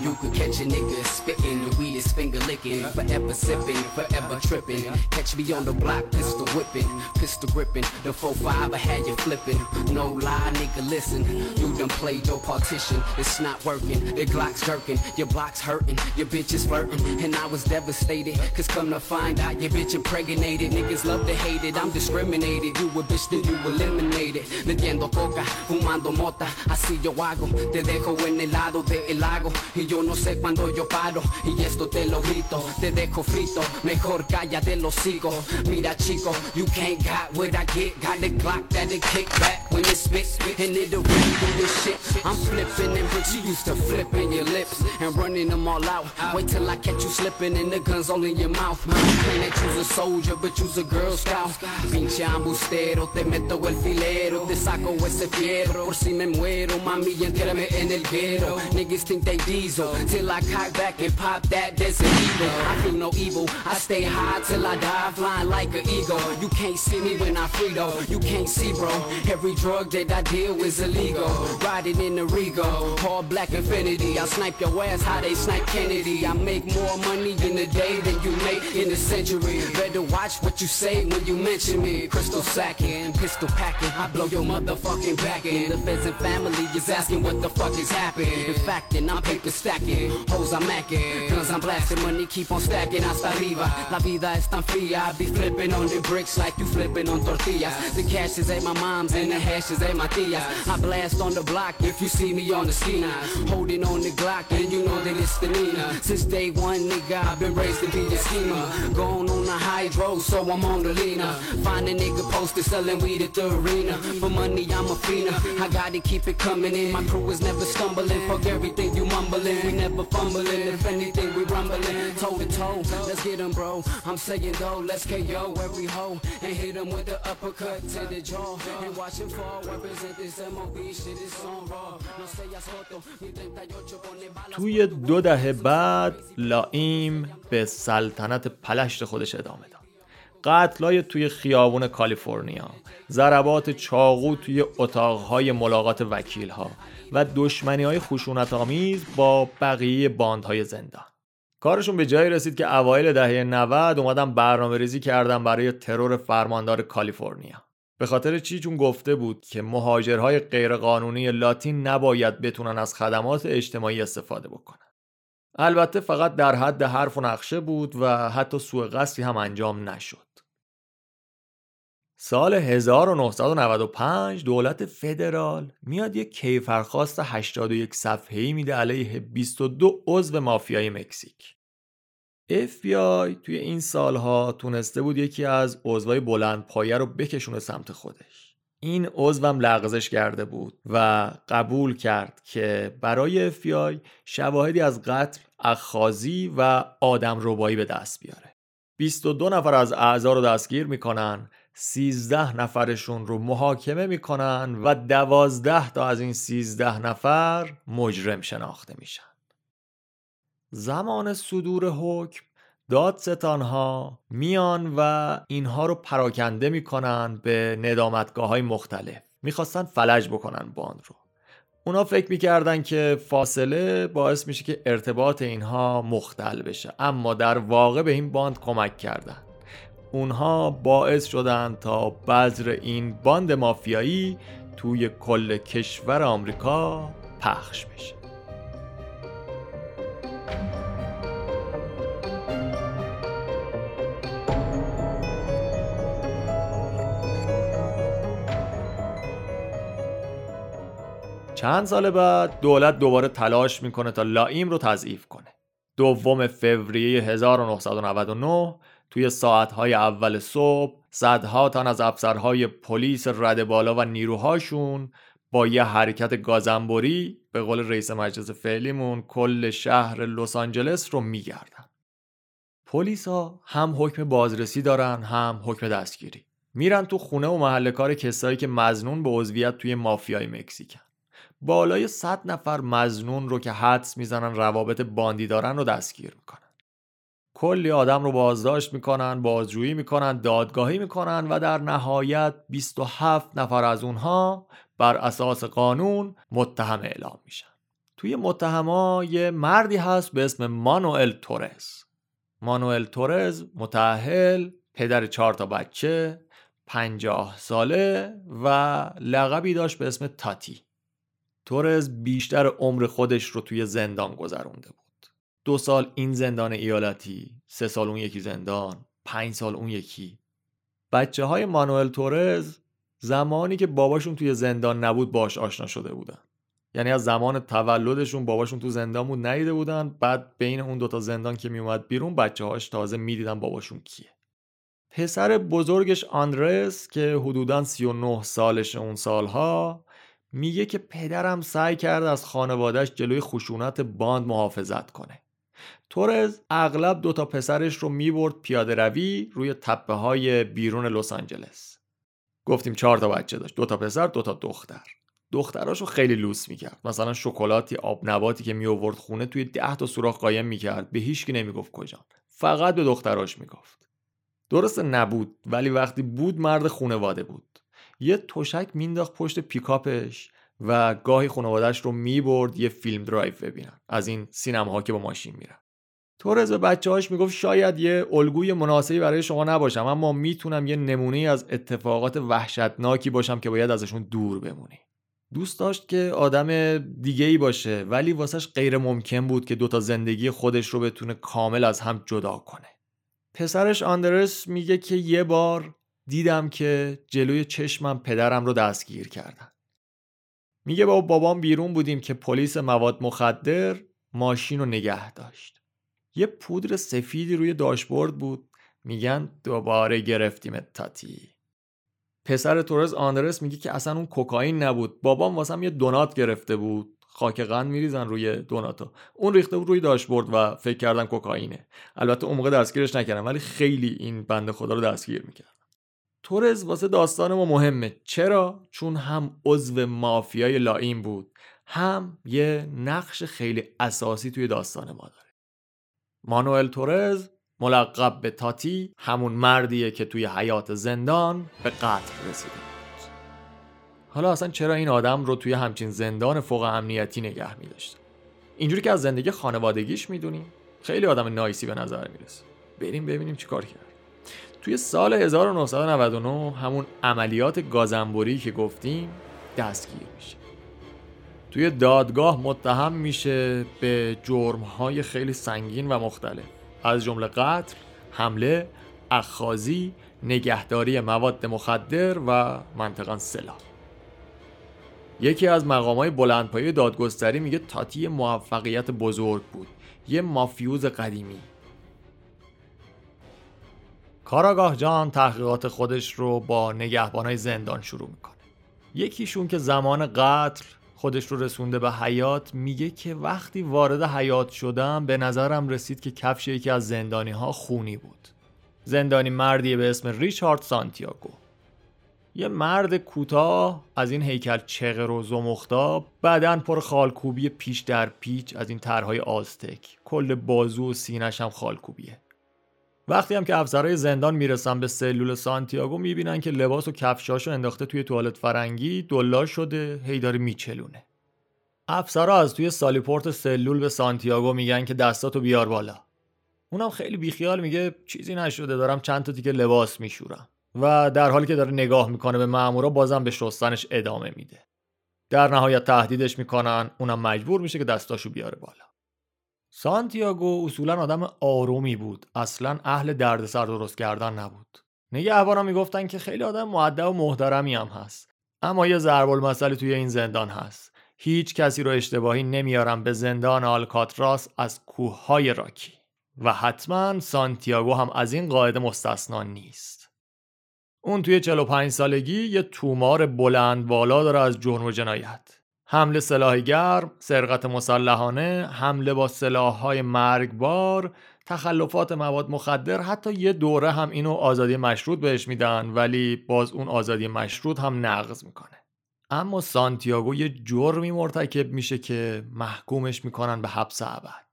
[SPEAKER 1] You could catch a nigga spitting, the weed is finger licking, forever sipping, forever tripping. Catch me on the block, pistol whipping, pistol gripping. The 4-5 I had you flipping. No lie, nigga, listen. You done played your partition, it's not working. The Glock's jerking, your block's hurting, your bitch is flirting. And I was devastated, cause come to find out your bitch impregnated. Niggas love to hate it, I'm discriminated. You a bitch, then you eliminated. Metiendo coca, fumando mota, así yo hago. Te dejo en el lado del lago. Y yo no sé cuándo yo paro Y esto te lo grito, te dejo frito Mejor cállate lo sigo. Mira chico, you can't got what I get Got the clock that'll kick back when it spits And it'll read this shit. I'm flipping and but you used to flipping your lips And running them all out. Wait till I catch you slipping and the guns all in your mouth. Claim that you's a soldier but you's a girl scout. Pinche ambustero, te meto el filero Te saco ese fierro Por si me muero, mami, entrame en el guero. Niggas think they deep diesel till I cock back and pop that desert evil. I feel no evil. I stay high till I die, flying like an eagle. You can't see me when I free though. You can't see, bro. Every drug that I deal is illegal. Riding in the Rego, all black infinity. I snipe your ass how they snipe Kennedy. I make more money in a day than you make in a century. Better watch what you say when you mention me. Crystal sacking, pistol packing. I blow your motherfucking back in. The feds and family is asking what the fuck is happening. In fact, and I'm paper stacking, hoes I'm macking, guns I'm blasting, money keep on stacking hasta arriba. La vida es tan fría, I be flipping on the bricks like you flipping on tortillas. The cash is at my mom's and the hash is at my tia's. I blast on the block if you see me on the ski holding on the Glock and you know that it's the Nina. Since day one, nigga, I've been raised to be a schemer. Going on the hydro, so I'm on the leaner. Find a nigga posted selling weed at the arena. For money, I'm a fiend. I gotta keep it coming in. My crew is never stumbling. Fuck everything you mumbling. We never fumbling. If anything, we rumbling. Toe to toe, let's get them, bro. I'm saying though, let's KO every hoe and hit them with the uppercut to the jaw. And watch him fall. Represent this MOB shit is on raw. No say foto. توی دو دهه بعد لایم به سلطنت پلشت خودش ادامه داد قتلای توی خیابون کالیفرنیا ضربات چاقو توی اتاقهای ملاقات وکیلها و دشمنی های خشونت آمیز با بقیه باندهای زندان. کارشون به جایی رسید که اوایل دهه 90 اومدن برنامه ریزی کردن برای ترور فرماندار کالیفرنیا. به خاطر چی؟ چون گفته بود که مهاجرهای غیرقانونی لاتین نباید بتونن از خدمات اجتماعی استفاده بکنن. البته فقط در حد حرف و نقشه بود و حتی سوء قصدی هم انجام نشد. سال 1995 دولت فدرال میاد یک کیفرخواست 81 صفحه‌ای میده علیه 22 عضو مافیای مکزیک. FBI توی این سالها تونسته بود یکی از عضوای بلند پایه رو بکشونه سمت خودش. این عضوم لغزش کرده بود و قبول کرد که برای FBI شواهدی از قتل، اخخازی و آدم ربایی به دست بیاره. 22 نفر از اعضا رو دستگیر می‌کنن 13 نفرشون رو محاکمه می‌کنن و دوازده تا از این 13 نفر مجرم شناخته میشن. زمان صدور حکم دادستان ها میان و اینها رو پراکنده می‌کنن به ندامتگاه های مختلف. می‌خواستن فلج بکنن باند رو. اونا فکر می‌کردن که فاصله باعث میشه که ارتباط اینها مختل بشه اما در واقع به این باند کمک کردن. اونها باعث شدن تا بذر این باند مافیایی توی کل کشور آمریکا پخش بشه. چند سال بعد دولت دوباره تلاش می‌کنه تا لایم رو تضعیف کنه. دوم فوریه 1999 توی ساعتهای اول صبح صدها تن از افسرهای پلیس رد بالا و نیروهاشون با یه حرکت گازنبوری به قول رئیس مجلس فعلیمون کل شهر لس آنجلس رو میگردن. پلیس ها هم حکم بازرسی دارن هم حکم دستگیری. میرن تو خونه و محل کار کسایی که مزنون به عضویت توی مافیای مکزیکن. بالای 100 نفر مزنون رو که حدس می‌زنن روابط باندی دارن رو دستگیر می‌کنن. کلی آدم رو بازداشت می‌کنن بازجویی می‌کنن دادگاهی می‌کنن و در نهایت 27 نفر از اونها بر اساس قانون متهم اعلام میشن. توی متهما یه مردی هست به اسم مانوئل تورز مانوئل تورز متأهل پدر چهار تا بچه پنجاه ساله و لقبی داشت به اسم تاتی. تورز بیشتر عمر خودش رو توی زندان گذرونده بود. دو سال این زندان ایالتی سه سال اون یکی زندان پنج سال اون یکی. بچه های مانوئل تورز زمانی که باباشون توی زندان نبود باش آشنا شده بودن. یعنی از زمان تولدشون باباشون تو زندان بود ندیده بودن. بعد بین اون دوتا زندان که میومد بیرون بچه هاش تازه می‌دیدن باباشون کیه. پسر بزرگش آندرس که حدودا 39 سالش اون سالها میگه که پدرم سعی کرد از خانوادهش جلوی خشونت باند محافظت کنه. تورز اغلب دوتا پسرش رو می‌برد پیاده روی روی تپه های بیرون لس آنجلس. گفتیم چهار تا بچه داشت دوتا پسر دوتا دختر. دختراشو خیلی لوس می‌کرد. مثلا شکلاتی آب نباتی که می آورد خونه توی ده تا سوراخ قایم می‌کرد. به هیچکی نمی‌گفت کجا. فقط به دختراش می‌گفت. درست نبود ولی وقتی بود مرد خونواده بود. یه تشک مینداخت پشت پیکاپش و گاهی خانوادهش رو می‌برد یه فیلم درایو ببینن. از این سینما که با ماشین میرن. تورز به بچه هاش می‌گفت شاید یه الگوی مناسبی برای شما نباشم اما می‌تونم یه نمونه از اتفاقات وحشتناکی باشم که باید ازشون دور بمونی. دوست داشت که آدم دیگه ای باشه ولی واسهش غیر ممکن بود که دوتا زندگی خودش رو بتونه کامل از هم جدا کنه. پسرش آندرس میگه که یه بار دیدم که جلوی چشمم پدرم رو دستگیر کردن. میگه با بابام بیرون بودیم که پلیس مواد مخدر ماشین رو نگه داشت. یه پودر سفیدی روی داشبورد بود. میگن دوباره گرفتیم تاتی. پسر تورز آندرس میگه که اصلا اون کوکائین نبود. بابام واسم یه دونات گرفته بود. خاک قند میریزن روی دوناتو. اون ریخته بود روی داشبورد و فکر کردن کوکائینه. البته اون موقع دستگیرش نکردم ولی خیلی این بنده خدا رو دستگیر می‌کرد. تورز واسه داستان ما مهمه. چرا؟ چون هم عضو مافیای لایم بود. هم یه نقش خیلی اساسی توی داستان ما داره مانوئل تورز ملقب به تاتی همون مردیه که توی حیات زندان به قتل رسیده بود. حالا اصلا چرا این آدم رو توی همچین زندان فوق امنیتی نگه می اینجوری که از زندگی خانوادگیش می‌دونیم خیلی آدم نایسی به نظر می‌رسه. بریم ببینیم چی کار کرد. توی سال 1999 همون عملیات گازنبوری که گفتیم دستگیر میشه. توی دادگاه متهم میشه به جرمهای خیلی سنگین و مختلف. از جمله قتل، حمله، اخخازی، نگهداری مواد مخدر و منطقا سلاح. یکی از مقام های بلندپایه دادگستری میگه تاتی موفقیت بزرگ بود یه مافیوز قدیمی. کاراگاه جان تحقیقات خودش رو با های زندان شروع می‌کنه. یکیشون که زمان قتل خودش رو رسونده به حیات میگه که وقتی وارد حیات شدم به نظرم رسید که کفش یکی از زندانی ها خونی بود. زندانی مردی به اسم ریچارد سانتیاگو. یه مرد کوتاه از این هیکل چغر و زمختاب بدن پر خالکوبی پیش در پیچ از این طرحهای آزتک. کل بازو و سینش هم خالکوبیه. وقتی هم که افسرهای زندان می‌رسن به سلول سانتیاگو می‌بینن که لباس و کفشاشو انداخته توی توالت فرنگی دلا شده هی داره میچلونه. افسرها از توی سالیپورت سلول به سانتیاگو میگن که دستاتو بیار بالا. اونم خیلی بیخیال میگه چیزی نشده دارم چند تا دیگه لباس میشورم. و در حالی که داره نگاه می‌کنه به مامورا بازم به شستنش ادامه میده. در نهایت تهدیدش می‌کنن اونم مجبور میشه که دستاشو بیاره بالا. سانتیاگو اصولا آدم آرومی بود. اصلا اهل دردسر درست کردن نبود. نگهبانا می‌گفتن که خیلی آدم معدب و محترمی هم هست. اما یه ضرب المثلی توی این زندان هست. هیچ کسی رو اشتباهی نمیارم به زندان آلکاتراس از کوههای راکی. و حتما سانتیاگو هم از این قاعده مستثنا نیست. اون توی 45 سالگی یه تومار بلند بالا داره از جرم و جنایت. حمله سلاح گرم، سرقت مسلحانه، حمله با سلاحهای مرگبار، تخلفات مواد مخدر حتی یه دوره هم اینو آزادی مشروط بهش میدن ولی باز اون آزادی مشروط هم نقض می‌کنه. اما سانتیاگو یه جرمی مرتکب میشه که محکومش می‌کنن به حبس ابد.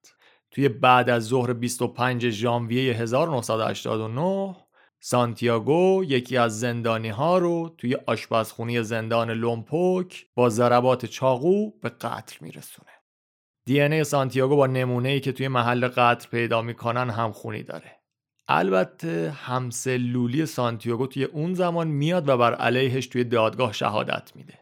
[SPEAKER 1] توی بعد از ظهر 25 ژانویه 1989 سانتیاگو یکی از زندانی ها رو توی آشپزخونه ی زندان لومپوک با ضربات چاقو به قتل میرسونه. DNA سانتیاگو با نمونه ای که توی محل قتل پیدا می‌کنن هم خونی داره. البته همسلولی سانتیاگو توی اون زمان میاد و بر علیهش توی دادگاه شهادت میده.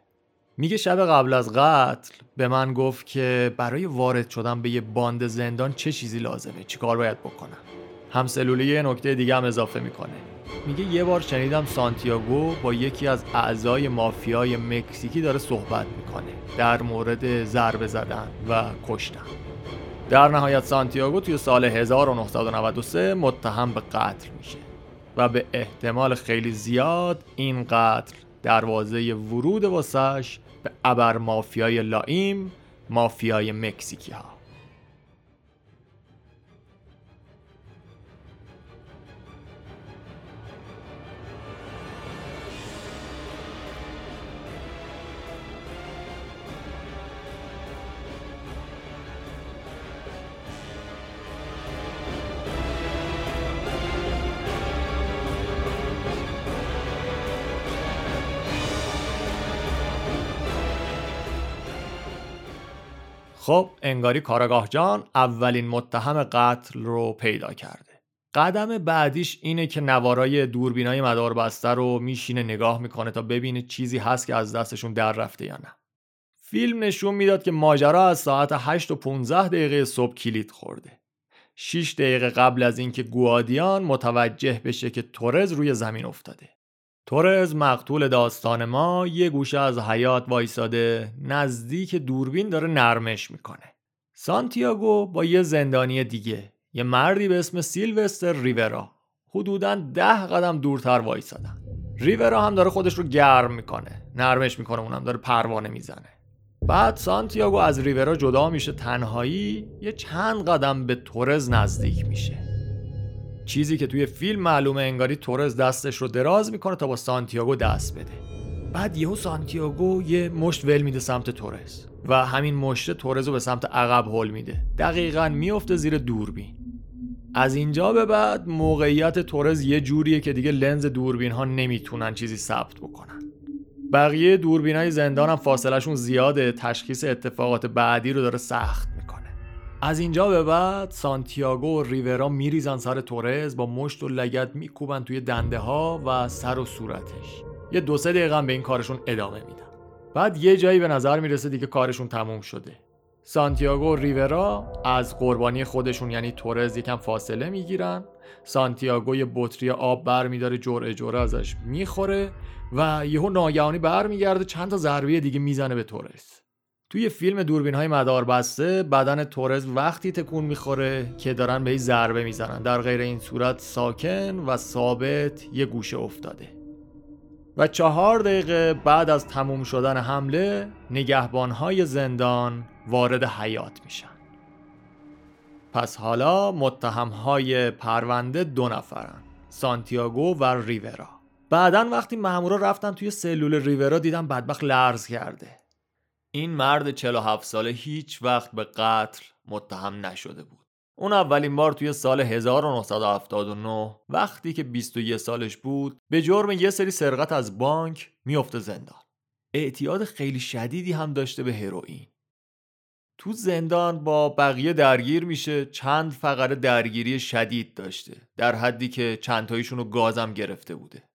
[SPEAKER 1] میگه شب قبل از قتل به من گفت که برای وارد شدن به یه باند زندان چه چیزی لازمه چیکار باید بکنم همسلولی یه نکته دیگه هم اضافه می‌کنه. میگه یه بار شنیدم سانتیاگو با یکی از اعضای مافیای مکزیکی داره صحبت می‌کنه. در مورد ضربه زدن و کشتن. در نهایت سانتیاگو توی سال 1993 متهم به قتل میشه و به احتمال خیلی زیاد این قتل دروازه ورود واسش به ابر مافیای لایم مافیای مکزیکی ها خب انگاری کاراگاه جان اولین متهم قتل رو پیدا کرده. قدم بعدیش اینه که نوارای دوربینای مدار بسته رو میشینه نگاه می‌کنه تا ببینه چیزی هست که از دستشون در رفته یا نه. فیلم نشون می‌داد که ماجرا از ساعت 8 و 15 دقیقه صبح کلید خورده. 6 دقیقه قبل از اینکه گوادیان متوجه بشه که تورز روی زمین افتاده. تورز مقتول داستان ما یه گوشه از حیات وایساده نزدیک دوربین داره نرمش می‌کنه. سانتیاگو با یه زندانی دیگه یه مردی به اسم سیلوستر ریورا. حدودا ده قدم دورتر وایسادن. ریورا هم داره خودش رو گرم می‌کنه نرمش می‌کنه اونم داره پروانه می‌زنه. بعد سانتیاگو از ریورا جدا میشه تنهایی یه چند قدم به تورز نزدیک میشه. چیزی که توی فیلم معلومه انگاری تورز دستش رو دراز می‌کنه تا با سانتیاگو دست بده. بعد یهو سانتیاگو یه مشت ول میده سمت تورز و همین مشت تورز رو به سمت عقب هل میده. دقیقا میفته زیر دوربین. از اینجا به بعد موقعیت تورز یه جوریه که دیگه لنز دوربین ها نمی‌تونن چیزی ثبت بکنن. بقیه دوربین های زندان هم فاصلهشون زیاده تشخیص اتفاقات بعدی رو داره سخت از اینجا به بعد سانتیاگو و ریورا میریزن سر تورز با مشت و لگت میکوبن توی دنده ها و سر و صورتش. یه دو سه دقیقه به این کارشون ادامه میدن. بعد یه جایی به نظر می‌رسه دیگه کارشون تموم شده. سانتیاگو و ریورا از قربانی خودشون یعنی تورز یکم فاصله می‌گیرن. سانتیاگو یه بطری آب برمیداره جرعه جرعه ازش می‌خوره و یهو ناگهانی برمیگرده چند تا ضربه دیگه می‌زنه به تورز. توی فیلم دوربین های مدار بسته بدن تورز وقتی تکون می‌خوره که دارن به ضربه می‌زنن. در غیر این صورت ساکن و ثابت یه گوشه افتاده. و چهار دقیقه بعد از تموم شدن حمله نگهبانهای زندان وارد حیات میشن. پس حالا متهمهای پرونده دو نفرن سانتیاگو و ریورا. بعدا وقتی مامورا رفتن توی سلول ریورا دیدن بدبخت لرز کرده. این مرد 47 ساله هیچ وقت به قتل متهم نشده بود. اون اولین بار توی سال 1979 وقتی که 21 سالش بود به جرم یه سری سرقت از بانک میفته زندان. اعتیاد خیلی شدیدی هم داشته به هروئین. تو زندان با بقیه درگیر میشه چند فقره درگیری شدید داشته در حدی که چند تایشون رو گازم گرفته بوده.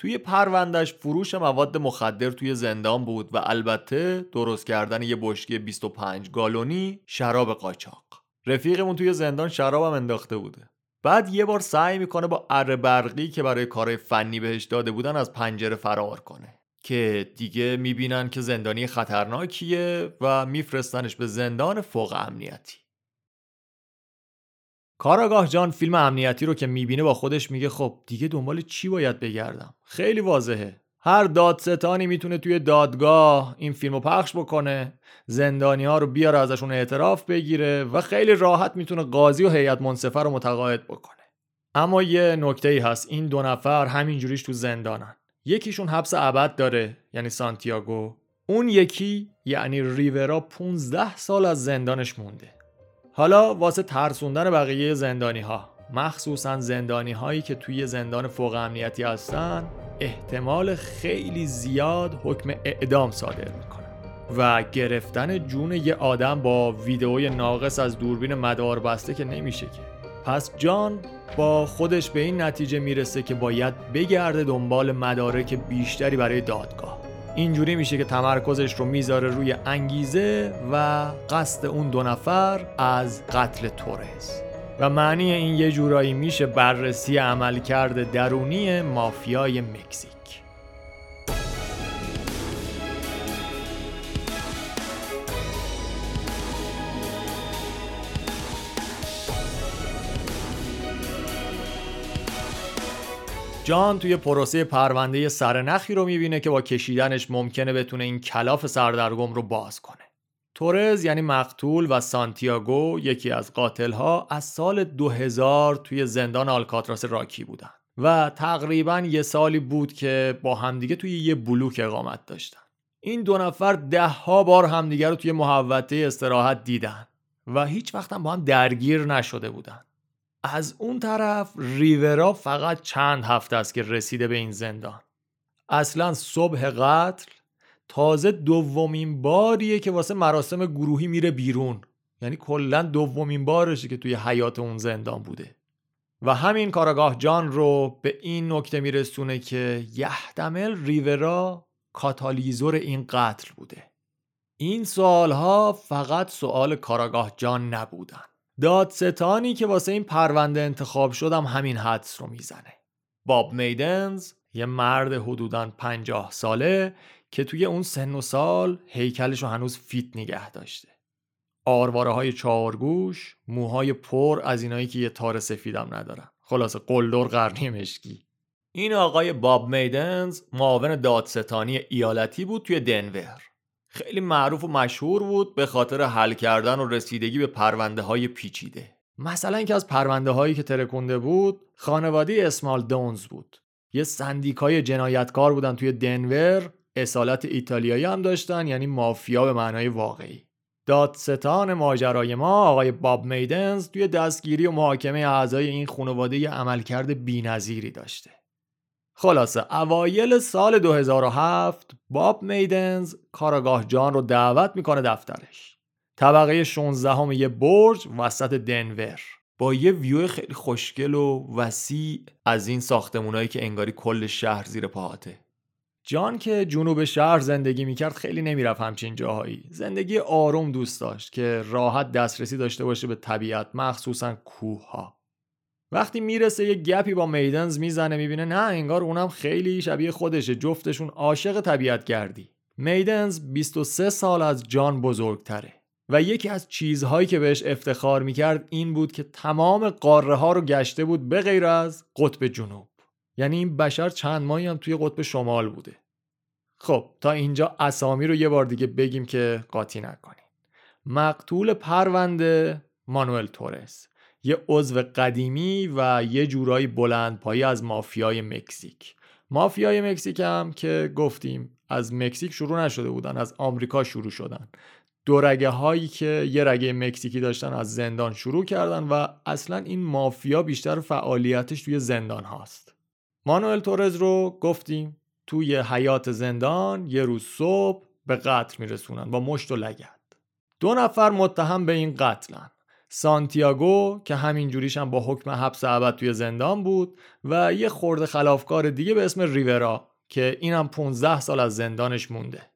[SPEAKER 1] توی پروندش فروش مواد مخدر توی زندان بود و البته درست کردن یه بشکه 25 گالونی شراب قاچاق. رفیقمون توی زندان شرابم انداخته بوده. بعد یه بار سعی می‌کنه با اره برقی که برای کارهای فنی بهش داده بودن از پنجره فرار کنه. که دیگه می‌بینن که زندانی خطرناکیه و میفرستنش به زندان فوق امنیتی. کاراگاه جان فیلم امنیتی رو که می‌بینه با خودش میگه خب دیگه دنبال چی باید بگردم؟ خیلی واضحه. هر دادستانی می‌تونه توی دادگاه این فیلم رو پخش بکنه زندانی ها رو بیاره ازشون اعتراف بگیره و خیلی راحت می‌تونه قاضی و هیئت منصفه رو متقاعد بکنه. اما یه نکته ای هست این دو نفر همینجوریش تو زندانن. یکیشون حبس ابد داره یعنی سانتیاگو. اون یکی یعنی ریورا 15 سال از زندانش مونده. حالا واسه ترسوندن بقیه زندانی ها مخصوصا زندانی هایی که توی زندان فوق امنیتی هستن احتمال خیلی زیاد حکم اعدام صادر می‌کنن. و گرفتن جون یه آدم با ویدئوی ناقص از دوربین مدار بسته که نمیشه که. پس جان با خودش به این نتیجه می‌رسه که باید بگرده دنبال مدارک بیشتری برای دادگاه. اینجوری میشه که تمرکزش رو می‌ذاره روی انگیزه و قصد اون دو نفر از قتل تورز و معنی این یه جورایی میشه بررسی عملکرد درونی مافیای مکزیک. جان توی پروسه پرونده سرنخی رو می‌بینه که با کشیدنش ممکنه بتونه این کلاف سردرگم رو باز کنه. تورز یعنی مقتول و سانتیاگو یکی از قاتلها از سال 2000 توی زندان آلکاتراس راکی بودن و تقریبا یه سالی بود که با همدیگه توی یه بلوک اقامت داشتن. این دو نفر ده ها بار همدیگه رو توی محوطه استراحت دیدن و هیچ وقت هم با هم درگیر نشده بودن. از اون طرف ریورا فقط چند هفته است که رسیده به این زندان. اصلا صبح قتل تازه دومین باریه که واسه مراسم گروهی میره بیرون. یعنی کلا دومین بارشه که توی حیات اون زندان بوده. و همین کاراگاه جان رو به این نکته میرسونه که یحتمل ریورا کاتالیزور این قتل بوده. این سوالها فقط سوال کاراگاه جان نبودن. دادستانی که واسه این پرونده انتخاب شدم همین حدس رو می‌زنه. باب میدنز یه مرد حدوداً پنجاه ساله که توی اون سن و سال هیکلش رو هنوز فیت نگه داشته. آرواره های چارگوش موهای پر از اینایی که یه تار سفیدم ندارن. خلاصه قلدر قرنی مشکی. این آقای باب میدنز معاون دادستانی ایالتی بود توی دنور. خیلی معروف و مشهور بود به خاطر حل کردن و رسیدگی به پرونده های پیچیده. مثلا که از پرونده هایی که ترکونده بود خانواده اسمال دونز بود. یه سندیکای جنایتکار بودن توی دنور اصالت ایتالیایی هم داشتن یعنی مافیا به معنای واقعی. دادستان ماجرای ما آقای باب میدنز توی دستگیری و محاکمه اعضای این خانواده عملکرد بینظیری داشته. خلاصه اوایل سال 2007 باب میدنز کاراگاه جان رو دعوت می‌کنه دفترش. طبقه 16 هم یه برج وسط دنور. با یه ویو خیلی خوشگل و وسیع از این ساختمونایی که انگاری کل شهر زیر پاهاته. جان که جنوب شهر زندگی می‌کرد خیلی نمی‌رفت همچین جاهایی. زندگی آروم دوست داشت که راحت دسترسی داشته باشه به طبیعت مخصوصا کوه ها وقتی می‌رسه یه گپی با میدنز می‌زنه می‌بینه نه انگار اونم خیلی شبیه خودشه. جفتشون عاشق طبیعت گردی. میدنز 23 سال از جان بزرگتره. و یکی از چیزهایی که بهش افتخار می‌کرد این بود که تمام قاره ها رو گشته بود به غیر از قطب جنوب. یعنی این بشر چند ماهی هم توی قطب شمال بوده. خب تا اینجا اسامی رو یه بار دیگه بگیم که قاطی نکنیم مقتول پرونده مانوئل تورس. یه عضو قدیمی و یه جورایی بلند پایی از مافیای مکزیک. مافیای مکزیک هم که گفتیم از مکزیک شروع نشده بودن از آمریکا شروع شدن. دو رگه هایی که یه رگه مکزیکی داشتن از زندان شروع کردن و اصلا این مافیا بیشتر فعالیتش توی زندان هاست. مانوئل تورز رو گفتیم توی حیات زندان یه روز صبح به قتل میرسونن با مشت و لگد. دو نفر متهم به این قتلن. سانتیاگو که همین جوریش هم با حکم حبس ابد توی زندان بود و یه خورده خلافکار دیگه به اسم ریورا که اینم 15 سال از زندانش مونده.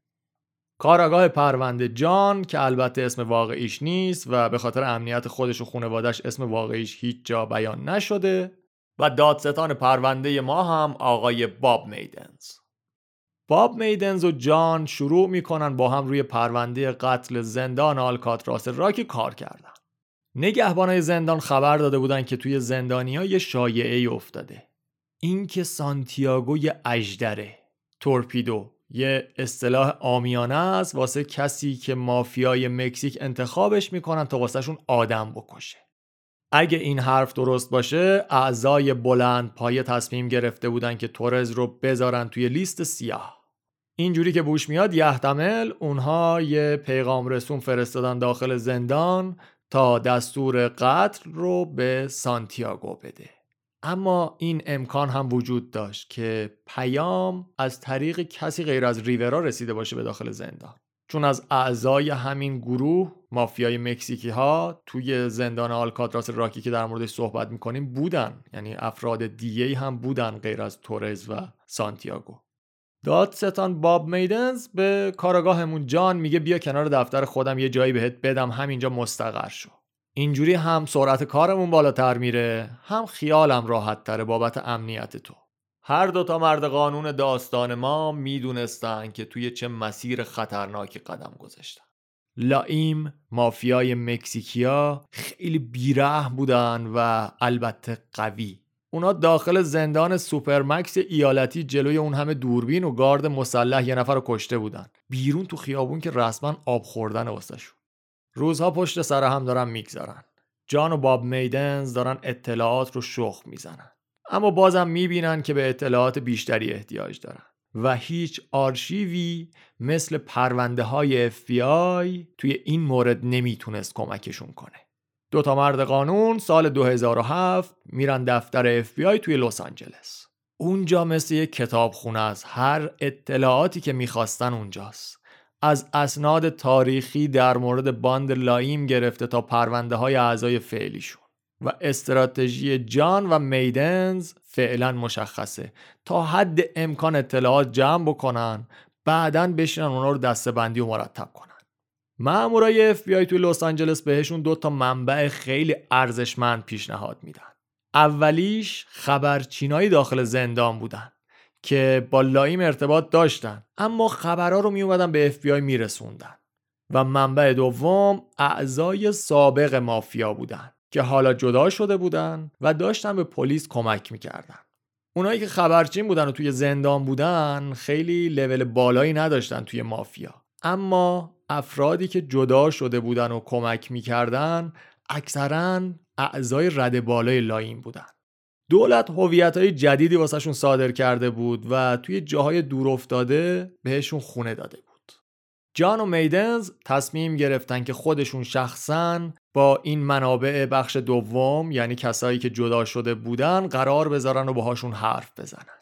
[SPEAKER 1] کاراگاه پرونده جان که البته اسم واقعیش نیست و به خاطر امنیت خودش و خانوادش اسم واقعیش هیچ جا بیان نشده و دادستان پرونده ما هم آقای باب میدنز. باب میدنز و جان شروع می‌کنن با هم روی پرونده قتل زندان آلکاتراس راکی کار کردن. نگهبانای زندان خبر داده بودن که توی زندانی ها یه شایعه ای افتاده. اینکه سانتیاگو یه اجدره تورپیدو یه اصطلاح آمیانه است واسه کسی که مافیای مکزیک انتخابش می‌کنن تا واسهشون آدم بکشه. اگه این حرف درست باشه اعضای بلند پایه تصمیم گرفته بودن که تورز رو بذارن توی لیست سیاه. اینجوری که بوش میاد یحتمل اونها یه پیغام رسون فرستادن داخل زندان تا دستور قتل رو به سانتیاگو بده. اما این امکان هم وجود داشت که پیام از طریق کسی غیر از ریورا رسیده باشه به داخل زندان. چون از اعضای همین گروه مافیای مکزیکی ها توی زندان آلکاتراس راکی که در موردش صحبت می‌کنیم بودن. یعنی افراد دیگه هم بودن غیر از تورز و سانتیاگو. دادستان باب میدنز به کاراگاهمون جان میگه بیا کنار دفتر خودم یه جایی بهت بدم همینجا مستقر شو. اینجوری هم سرعت کارمون بالاتر میره هم خیالم راحت تره بابت امنیت تو. هر دوتا مرد قانون داستان ما می‌دونستن که توی چه مسیر خطرناکی قدم گذاشتن. لایم مافیای مکزیکیا خیلی بیرحم بودن و البته قوی. اونا داخل زندان supermax ایالتی جلوی اون همه دوربین و گارد مسلح یه نفر رو کشته بودن. بیرون تو خیابون که رسما آب خوردن واسهشون. روزها پشت سر هم دارن می‌گذارن جان و باب میدنز دارن اطلاعات رو شخ می‌زنن. اما بازم می‌بینن که به اطلاعات بیشتری احتیاج دارن. و هیچ آرشیوی مثل پرونده های FBI توی این مورد نمی‌تونست کمکشون کنه. دو تا مرد قانون سال 2007 میرن دفتر FBI توی لس آنجلس. اونجا مثل یک کتابخونه از هر اطلاعاتی که می‌خواستن اونجاست. از اسناد تاریخی در مورد باند لایم گرفته تا پرونده های اعضای فعلیشون. و استراتژی جان و میدنز فعلا مشخصه. تا حد امکان اطلاعات جمع بکنن بعدا بشینن اونا رو دسته‌بندی و مرتب کنن. مامورای اف بی آی توی لس آنجلس بهشون دو تا منبع خیلی ارزشمند پیشنهاد میدن. اولیش خبرچینایی داخل زندان بودن که با لایم ارتباط داشتن اما خبرها رو میومدن به اف بی آی میرسوندن و منبع دوم اعضای سابق مافیا بودن که حالا جدا شده بودن و داشتن به پلیس کمک می‌کردن. اونایی که خبرچین بودن و توی زندان بودن خیلی لول بالایی نداشتن توی مافیا. اما افرادی که جدا شده بودن و کمک می‌کردن اکثرا اعضای رده بالای لایم بودن. دولت هویت های جدیدی واسهشون صادر کرده بود و توی جاهای دور افتاده بهشون خونه داده بود. جان و میدنز تصمیم گرفتن که خودشون شخصا با این منابع بخش دوم یعنی کسایی که جدا شده بودن قرار بذارن و باهاشون حرف بزنن.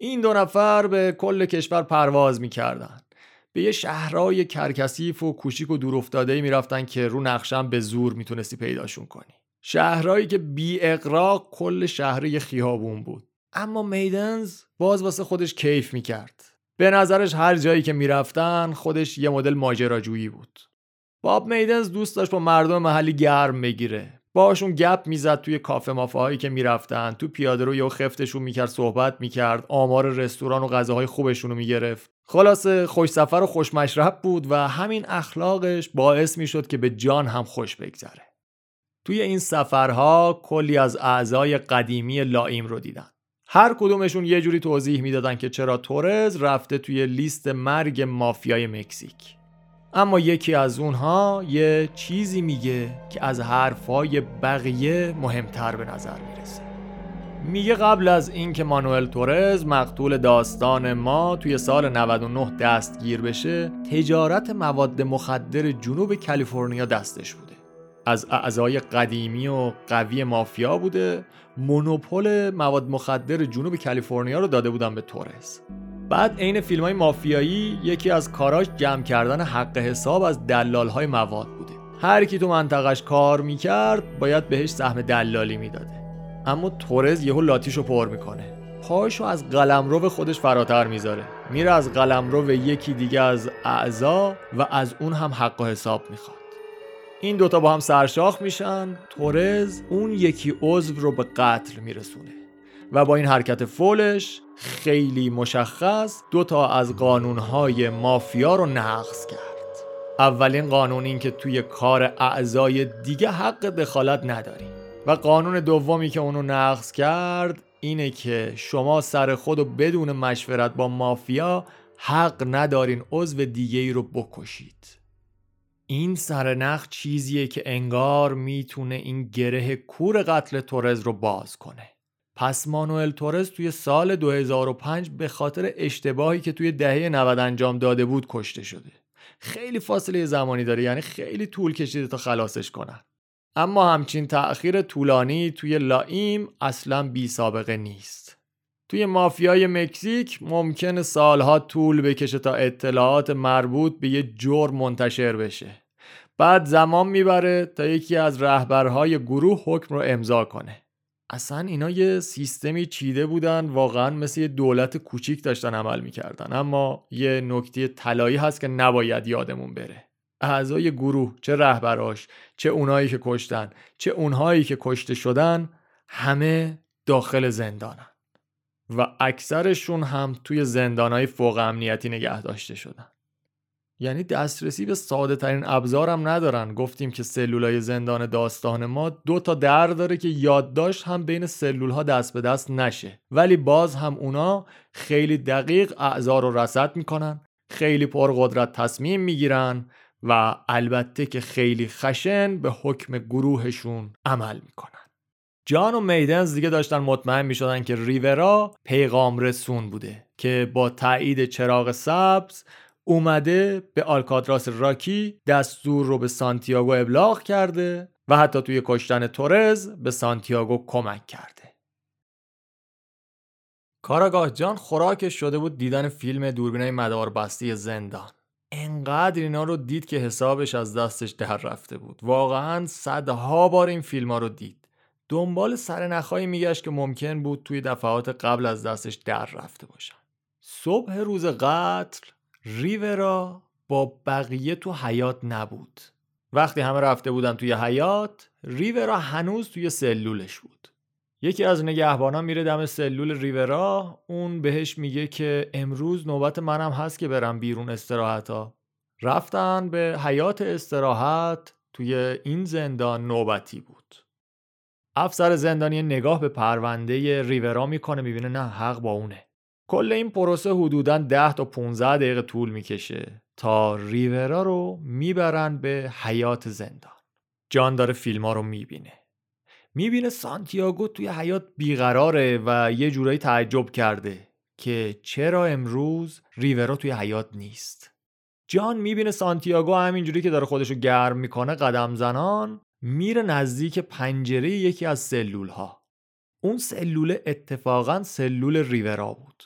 [SPEAKER 1] این دو نفر به کل کشور پرواز می‌کردن. به یه شهرهای کرکسیف و کوچیک و افتاده می‌رفتن که رو نقشم به زور می‌تونستی پیداشون کنی. شهرهایی که بی اقراق کل شهر خیابون بود. اما میدنز باز واسه خودش کیف می‌کرد. به نظرش هر جایی که می‌رفتن خودش یه مدل ماجراجویی بود. باب میدنز دوست داشت با مردم محلی گرم بگیره. باشون گپ می‌زد توی کافه مافه هایی که می‌رفتن. تو پیاده رو یا خفتشون می‌کرد صحبت می‌کرد. آمار رستوران و غذاهای خوبشون رو می‌گرفت. خلاصه خوش سفر و خوش مشرب بود و همین اخلاقش باعث می‌شد که به جان هم خوش بگذره. توی این سفرها کلی از اعضای قدیمی لائیم رو دیدن. هر کدومشون یه جوری توضیح می‌دادن که چرا تورز رفته توی لیست مرگ مافیای مکزیک. اما یکی از اونها یه چیزی میگه که از حرفای بقیه مهمتر به نظر می‌رسه. میگه قبل از اینکه مانوئل تورز مقتول داستان ما توی سال 99 دستگیر بشه تجارت مواد مخدر جنوب کالیفرنیا دستش بوده. از اعضای قدیمی و قوی مافیا بوده مونوپول مواد مخدر جنوب کالیفرنیا رو داده بودن به تورز. بعد عین فیلم های مافیایی یکی از کاراش جمع کردن حق حساب از دلال های مواد بوده. هر کی تو منطقش کار می‌کرد باید بهش سهم دلالی می‌داده. اما تورز یهو لاتیشو پر می‌کنه. پاشو از قلمرو خودش فراتر می‌ذاره. میره از قلمرو یکی دیگه از اعضا و از اون هم حق و حساب می‌خواد. این دوتا با هم سرشاخ میشن. تورز اون یکی عضو رو به قتل میرسونه. و با این حرکت فولش خیلی مشخص دوتا از قانونهای مافیا رو نقض کرد. اولین قانون این که توی کار اعضای دیگه حق دخالت نداری و قانون دومی که اونو نقض کرد اینه که شما سر خود و بدون مشورت با مافیا حق ندارین عضو دیگه ای رو بکشید. این سرنخ چیزیه که انگار می‌تونه این گره کور قتل تورز رو باز کنه. پس مانوئل تورز توی سال 2005 به خاطر اشتباهی که توی دهه 90 انجام داده بود کشته شده. خیلی فاصله زمانی داره یعنی خیلی طول کشیده تا خلاصش کنن. اما همچین تأخیر طولانی توی لایم اصلا بی سابقه نیست. توی مافیای مکزیک ممکن سالها طول بکشه تا اطلاعات مربوط به یه جرم منتشر بشه. بعد زمان می‌بره تا یکی از رهبرهای گروه حکم رو امضا کنه. اصلا اینا یه سیستمی چیده بودن واقعا مثل یه دولت کوچیک داشتن عمل می‌کردن. اما یه نکته طلایی هست که نباید یادمون بره. اعضای گروه چه رهبراش چه اونایی که کشتن چه اونهایی که کشته شدن همه داخل زندانن و اکثرشون هم توی زندانهای فوق امنیتی نگه داشته شدن. یعنی دسترسی به ساده ترین ابزارم ندارن. گفتیم که سلولای زندان داستان ما دو تا در داره که یادداشت هم بین سلول ها دست به دست نشه. ولی باز هم اونا خیلی دقیق اعضا رو رصد می‌کنن خیلی پرقدرت تصمیم می‌گیرن و البته که خیلی خشن به حکم گروهشون عمل می‌کنن. جان و میدنز دیگه داشتن مطمئن می‌شدن که ریورا پیغام رسون بوده که با تایید چراغ سبز اومده به آلکاتراس راکی دستور رو به سانتیاگو ابلاغ کرده و حتی توی کشتن تورز به سانتیاگو کمک کرده. کاراگاه جان خوراکش شده بود دیدن فیلم دوربینای مداربستی زندان. انقدر اینا رو دید که حسابش از دستش در رفته بود. واقعا صدها بار این فیلم ها رو دید. دنبال سر نخایی میگشت که ممکن بود توی دفعات قبل از دستش در رفته باشن. صبح روز قتل ریورا با بقیه تو حیات نبود. وقتی همه رفته بودن توی حیات ریورا هنوز توی سلولش بود. یکی از نگهبانا میره دم سلول ریورا اون بهش میگه که امروز نوبت منم هست که برم بیرون استراحت رفتن به حیات استراحت توی این زندان نوبتی بود. افسر زندانی نگاه به پرونده ریورا می‌کنه می‌بینه نه حق با اونه. کل این پروسه حدودا 10 تا 15 دقیقه طول می‌کشه تا ریورا رو می‌برن به حیات زندان. جان داره فیلم ها رو می‌بینه. می‌بینه سانتیاگو توی حیات بیقراره و یه جورایی تعجب کرده که چرا امروز ریورا توی حیات نیست. جان می‌بینه سانتیاگو همینجوری که داره خودشو گرم می‌کنه قدم زنان میره نزدیک پنجره یکی از سلول ها اون سلول اتفاقا سلول ریورا بود.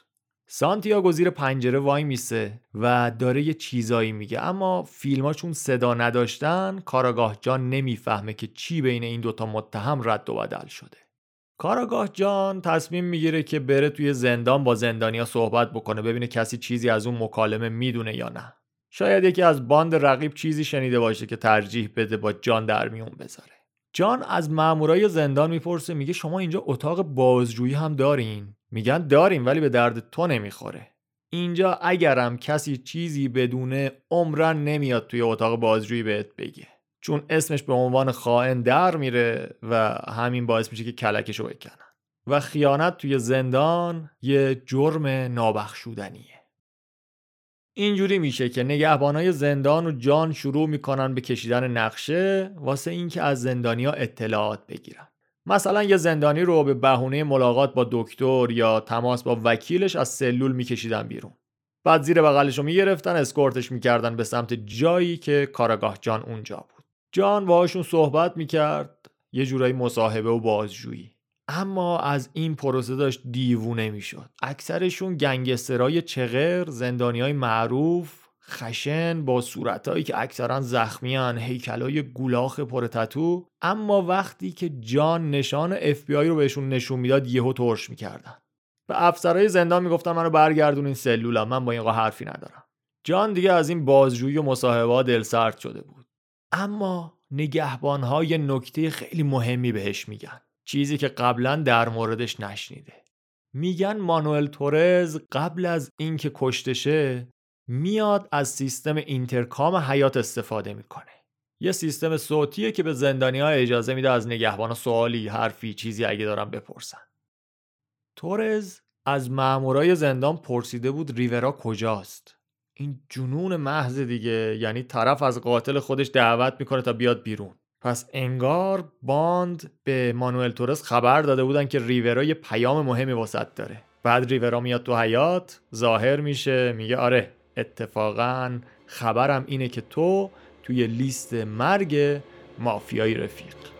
[SPEAKER 1] سانتیاگو زیر پنجره وای میسه و داره یه چیزایی میگه. اما فیلماشون صدا نداشتن کاراگاه جان نمی‌فهمه که چی بین این دوتا متهم رد و بدل شده. کاراگاه جان تصمیم می‌گیره که بره توی زندان با زندانیا صحبت بکنه ببینه کسی چیزی از اون مکالمه می‌دونه یا نه. شاید یکی از باند رقیب چیزی شنیده باشه که ترجیح بده با جان در میون بذاره. جان از مامورای زندان می‌پرسه میگه شما اینجا اتاق بازجویی هم دارین؟ میگن داریم ولی به درد تو نمی‌خوره. اینجا اگرم کسی چیزی بدونه عمرن نمیاد توی اتاق بازجویی بهت بگه. چون اسمش به عنوان خائن در میره و همین باعث میشه که کلکشو بکنن. و خیانت توی زندان یه جرم نابخشودنیه. اینجوری میشه که نگهبانای زندان و جان شروع می‌کنن به کشیدن نقشه واسه اینکه از زندانیا اطلاعات بگیرن. مثلا یه زندانی رو به بهونه ملاقات با دکتر یا تماس با وکیلش از سلول میکشیدن بیرون. بعد زیر بغلش رو می‌گرفتن اسکورتش می‌کردن به سمت جایی که کاراگاه جان اونجا بود. جان باهاشون صحبت می‌کرد یه جورایی مصاحبه و بازجویی. اما از این پروسه داشت دیوونه می‌شد. اکثرشون گنگسترای چغر زندانی های معروف خشن با صورتهایی که اکثرا زخمیان هیکلای گولاخ پر تتو. اما وقتی که جان نشان اف بی آی رو بهشون نشون می‌داد یهو ترش می‌کردن. به افسرهای زندان می‌گفتن منو برگردون این سلولم من با این حرفی ندارم. جان دیگه از این بازجویی و مصاحبه دل سرد شده بود. اما نگهبانهای نکته خیلی مهمی بهش میگن. چیزی که قبلا در موردش نشنیده. میگن مانوئل تورز قبل از اینکه کشته شه میاد از سیستم اینترکام حیات استفاده می‌کنه. یه سیستم صوتیه که به زندانی ها اجازه میده از نگهبان سوالی حرفی چیزی اگه دارن بپرسن. تورز از مامورای زندان پرسیده بود ریورا کجاست. این جنون محض دیگه یعنی طرف از قاتل خودش دعوت می‌کنه تا بیاد بیرون. پس انگار باند به مانوئل تورس خبر داده بودن که ریورا یه پیام مهمی واسط داره. بعد ریورا میاد تو حیات ظاهر میشه میگه آره اتفاقا خبرم اینه که تو توی لیست مرگ مافیای رفیق.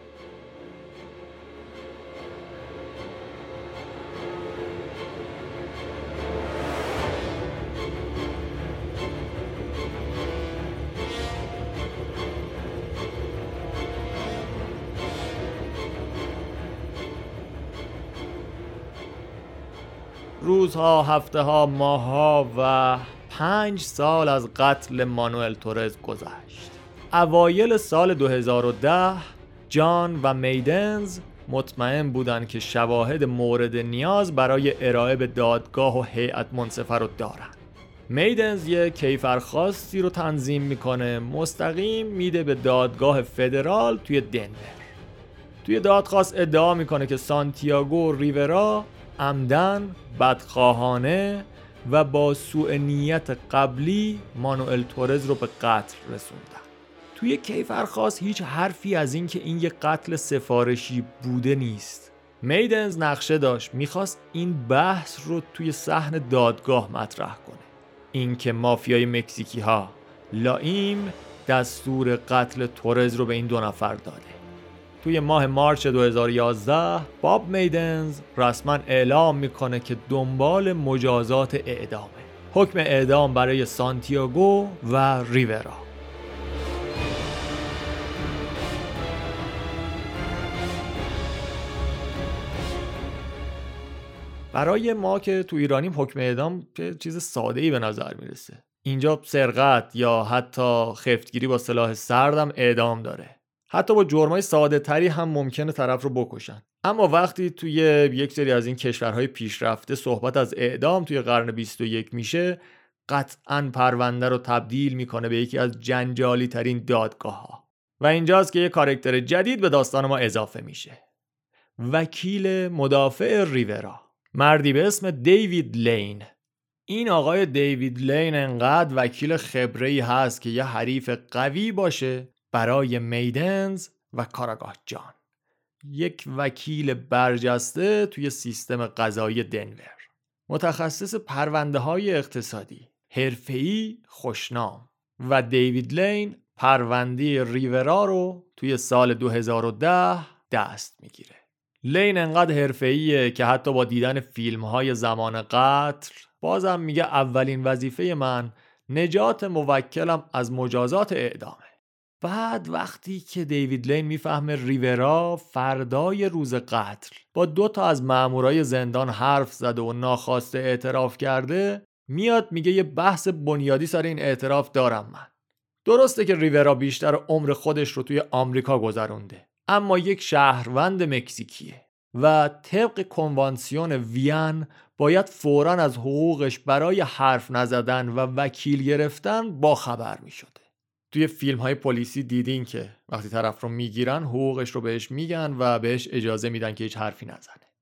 [SPEAKER 1] روزها، هفته ها، ماه ها و پنج سال از قتل مانوئل تورز گذشت. اوایل سال 2010 جان و میدنز مطمئن بودند که شواهد مورد نیاز برای ارائه به دادگاه و هیئت منصفه رو دارن. میدنز یه کیفرخواستی رو تنظیم می‌کنه مستقیم میده به دادگاه فدرال توی دنور. توی دادخواست ادعا می‌کنه که سانتیاگو ریورا عمدن بدخواهانه و با سوء نیت قبلی مانوئل تورز رو به قتل رسوندن. توی کیفرخواست هیچ حرفی از اینکه این یه قتل سفارشی بوده نیست. میدنز نقشه داشت می‌خواست این بحث رو توی صحن دادگاه مطرح کنه. اینکه مافیای مکزیکی ها لایم دستور قتل تورز رو به این دو نفر داده. توی ماه مارچ 2011 باب میدنز رسما اعلام می‌کنه که دنبال مجازات اعدامه. حکم اعدام برای سانتیاگو و ریورا. برای ما که تو ایرانیم حکم اعدام چیز ساده ای به نظر می‌رسه. اینجا سرقت یا حتی خفتگیری با سلاح سردم اعدام داره. حتی با جرمای ساده تری هم ممکنه طرف رو بکشن. اما وقتی توی یک سری از این کشورهای پیشرفته صحبت از اعدام توی قرن 21 میشه قطعا پرونده رو تبدیل می‌کنه به یکی از جنجالی ترین دادگاه ها و اینجاست که یه کارکتر جدید به داستان ما اضافه میشه. وکیل مدافع ریورا. مردی به اسم دیوید لین. این آقای دیوید لین انقدر وکیل خبره هست که یه حریف قوی باشه برای میدنز و کاراگاه جان. یک وکیل برجسته توی سیستم قضایی دنور. متخصص پرونده های اقتصادی. حرفه‌ای خوشنام. و دیوید لین پرونده ریورا رو توی سال 2010 دست می‌گیره. لین انقدر حرفه‌ایه که حتی با دیدن فیلم های زمان قتل بازم میگه اولین وظیفه من نجات موکلم از مجازات اعدامه. بعد وقتی که دیوید لین می‌فهمه ریورا فردای روز قتل با دو تا از مامورای زندان حرف زده و ناخواسته اعتراف کرده میاد میگه یه بحث بنیادی سر این اعتراف دارم من درسته که ریورا بیشتر عمر خودش رو توی آمریکا گذرونده اما یک شهروند مکزیکیه و طبق کنوانسیون وین باید فورا از حقوقش برای حرف نزدن و وکیل گرفتن با خبر می شده. توی فیلم های پلیسی دیدین که وقتی طرف رو می‌گیرن حقوقش رو بهش میگن و بهش اجازه میدن که هیچ حرفی نزنه.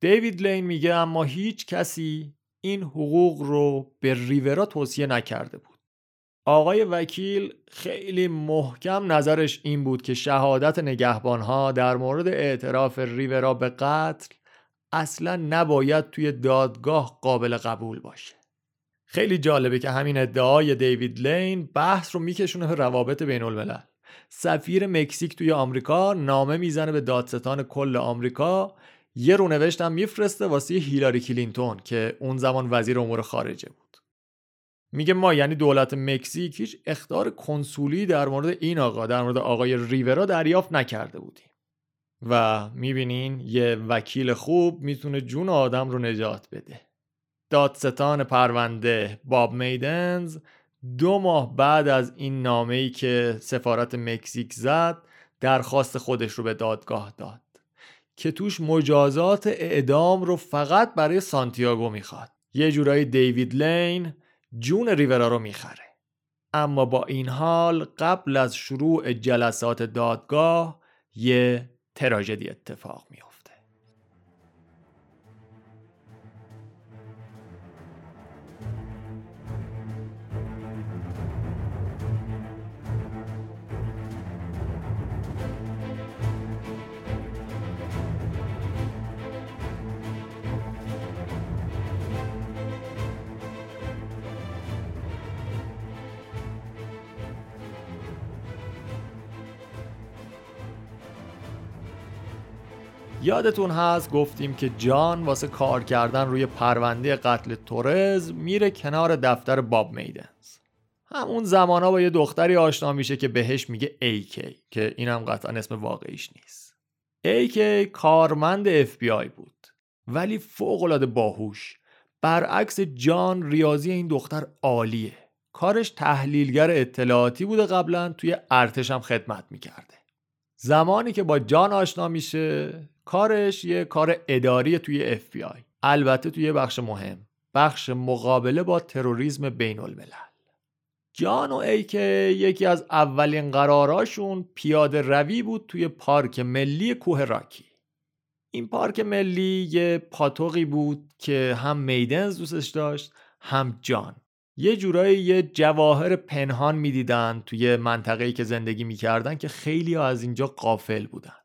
[SPEAKER 1] دیوید لین میگه اما هیچ کسی این حقوق رو به ریورا توصیه نکرده بود. آقای وکیل خیلی محکم نظرش این بود که شهادت نگهبانها در مورد اعتراف ریورا به قتل اصلا نباید توی دادگاه قابل قبول باشه خیلی جالبه که همین ادعای دیوید لین بحث رو میکشونه به روابط بین الملل سفیر مکزیک توی آمریکا نامه می‌زنه به دادستان کل آمریکا. یه رونوشت هم میفرسته واسه هیلاری کلینتون که اون زمان وزیر امور خارجه بود. میگه ما یعنی دولت مکزیک هیچ اختار کنسولی در مورد این آقا در مورد آقای ریورا دریافت نکرده بودیم. و می‌بینین یه وکیل خوب می‌تونه جون آدم رو نجات بده. دادستان پرونده باب میدنز. دو ماه بعد از این نامه ای که سفارت مکزیک زد درخواست خودش رو به دادگاه داد که توش مجازات اعدام رو فقط برای سانتیاگو می‌خواد. یه جورایی دیوید لین جون ریورا رو می‌خره. اما با این حال قبل از شروع جلسات دادگاه یه تراژدی اتفاق میفته یادتون هست گفتیم که جان واسه کار کردن روی پرونده قتل تورز میره کنار دفتر باب میدنز. همون زمانا با یه دختری آشنا میشه که بهش میگه ایکی که اینم قطعا اسم واقعیش نیست. ایکی کارمند اف بی آی بود ولی فوق العاده باهوش. برعکس جان ریاضی این دختر عالیه. کارش تحلیلگر اطلاعاتی بوده قبلا توی ارتش هم خدمت می‌کرده. زمانی که با جان آشنا میشه کارش یه کار اداری توی FBI البته توی بخش مهم. بخش مقابله با تروریسم بین الملل جان و ایکه یکی از اولین قراراشون پیاده روی بود توی پارک ملی کوه راکی. این پارک ملی یه پاتوقی بود که هم میدنز دوستش داشت هم جان. یه جورایی یه جواهر پنهان می‌دیدن توی منطقه‌ای که زندگی می‌کردن که خیلی از اینجا قافل بودن.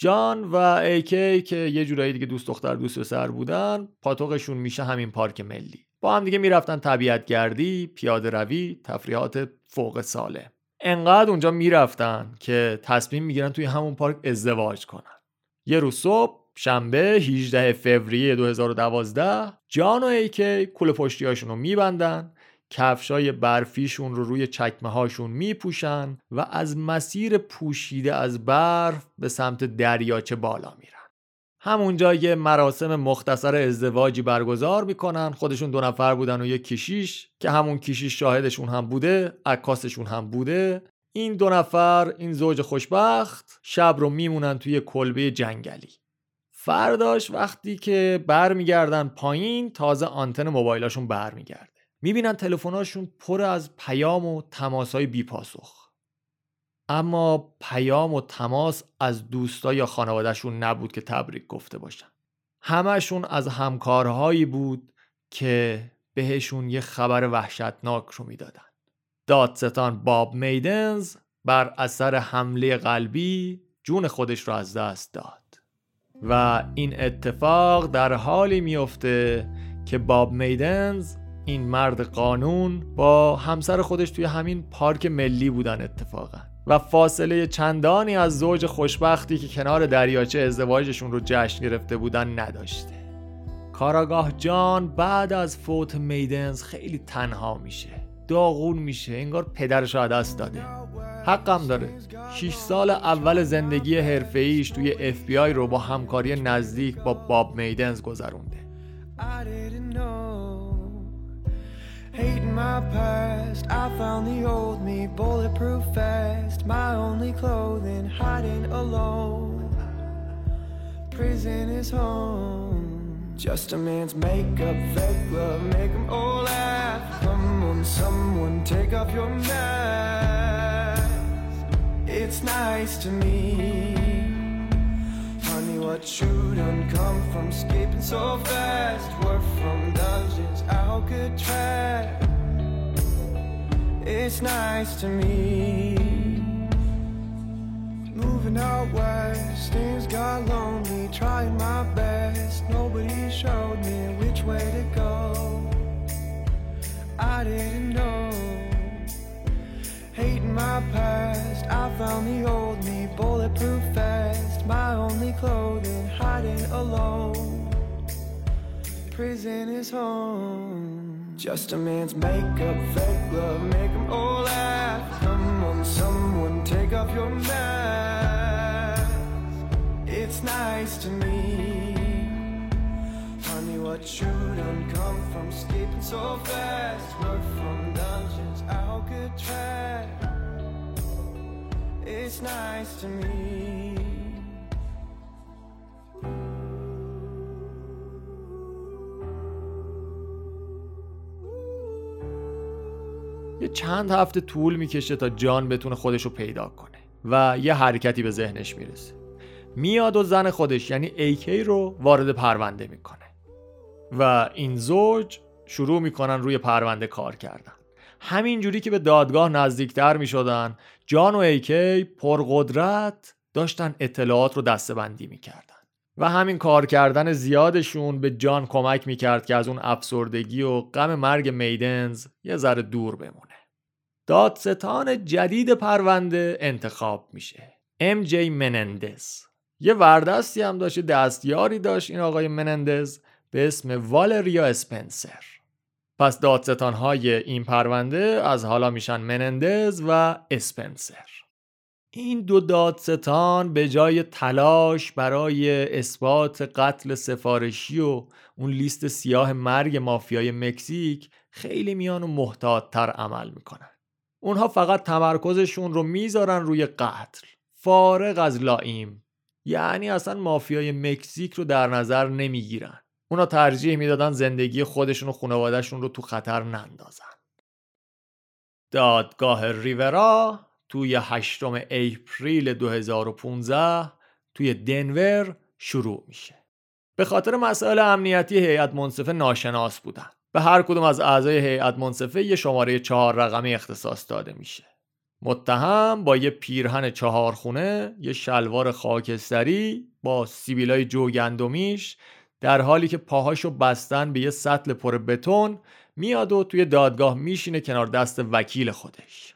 [SPEAKER 1] جان و ایکی که یه جورایی دیگه دوست دختر دوست سر بودن پاتوقشون میشه همین پارک ملی. با هم دیگه می‌رفتن طبیعت گردی پیاده روی تفریحات فوق ساله. انقدر اونجا می‌رفتن که تصمیم می‌گیرن توی همون پارک ازدواج کنن. یه روز صبح شنبه 18 فوریه 2012 جان و ایکی کل پشتیاشون رو میبندن. کفشای برفیشون رو روی چکمه هاشون و از مسیر پوشیده از برف به سمت دریاچه بالا میرن. همونجا یه مراسم مختصر ازدواجی برگزار می‌کنن. خودشون دو نفر بودن و یه کشیش که همون کشیش شاهدشون هم بوده عکاسشون هم بوده. این دو نفر این زوج خوشبخت شب رو میمونن توی کلبه جنگلی. فرداش وقتی که برمیگردن پایین تازه آنتن موبایلاشون برمیگرده. می‌بینن تلفن‌هاشون پر از پیام و تماسهای بیپاسخ اما پیام و تماس از دوستا یا خانوادهشون نبود که تبریک گفته باشن. همشون از همکارهایی بود که بهشون یه خبر وحشتناک رو می‌دادن. دادستان باب میدنز بر اثر حمله قلبی جون خودش رو از دست داد. و این اتفاق در حالی میفته که باب میدنز این مرد قانون با همسر خودش توی همین پارک ملی بودن اتفاقا. و فاصله چندانی از زوج خوشبختی که کنار دریاچه ازدواجشون رو جشن گرفته بودن نداشته. کاراگاه جان بعد از فوت میدنز خیلی تنها میشه. داغون میشه انگار پدرش را دست داده. حقم داره. 6 سال اول زندگی حرفه توی اف بی آی رو با همکاری نزدیک با باب میدنز گذرونده. Hating my past, I found the old me bulletproof fast. My only clothing, hiding alone. Prison is home. Just a man's makeup, fake love, make them all laugh. Come on, someone, take off your mask. It's nice to me. What you done come from skipping so fast? We're from dungeons, Alcatraz. It's nice to me. Moving out west, things got lonely. Trying my best, nobody showed me which way to go. I didn't know. Hating my past, I found the old me bulletproof vest. My only clothing, hiding alone. Prison is home. Just a man's makeup, fake love, make them all laugh. Come on, someone, take off your mask. It's nice to me. Honey, what you done come from skipping so fast? We're from dungeons, Alcatraz. It's nice to me. یه چند هفته طول می‌کشه تا جان بتونه خودش رو پیدا کنه و یه حرکتی به ذهنش می‌رسه. میاد و زن خودش یعنی ایکی رو وارد پرونده می‌کنه. و این زوج شروع می‌کنن روی پرونده کار کردن. همینجوری که به دادگاه نزدیکتر می‌شدن جان و ایکی پرقدرت داشتن اطلاعات رو دستبندی می‌کردن. و همین کار کردن زیادشون به جان کمک می‌کرد که از اون افسردگی و غم مرگ میدنز یه ذره دور بمونه. دادستان جدید پرونده انتخاب میشه. ام جی منندز. یه وردستی هم داشت دستیاری داشت این آقای منندز به اسم والریا اسپنسر. پس دادستان های این پرونده از حالا میشن منندز و اسپنسر. این دو دادستان به جای تلاش برای اثبات قتل سفارشی و اون لیست سیاه مرگ مافیای مکزیک خیلی میان و محتاط تر عمل می‌کنن. اونها فقط تمرکزشون رو می‌ذارن روی قتل. فارغ از لائیم. یعنی اصلا مافیای مکزیک رو در نظر نمی‌گیرن. اونا ترجیح می‌دادن زندگی خودشون و خانوادهشون رو تو خطر نندازن. دادگاه ریورا توی 8 اپریل 2015 توی دنور شروع میشه. به خاطر مسائل امنیتی هیئت منصفه ناشناس بودن. به هر کدوم از اعضای هیئت منصفه یه شماره چهار رقمی اختصاص داده میشه. متهم با یه پیرهن چهار خونه یه شلوار خاکستری با سیبیلای جوگندمیش در حالی که پاهاشو بستن به یه سطل پر بتون میاد و توی دادگاه میشینه کنار دست وکیل خودش.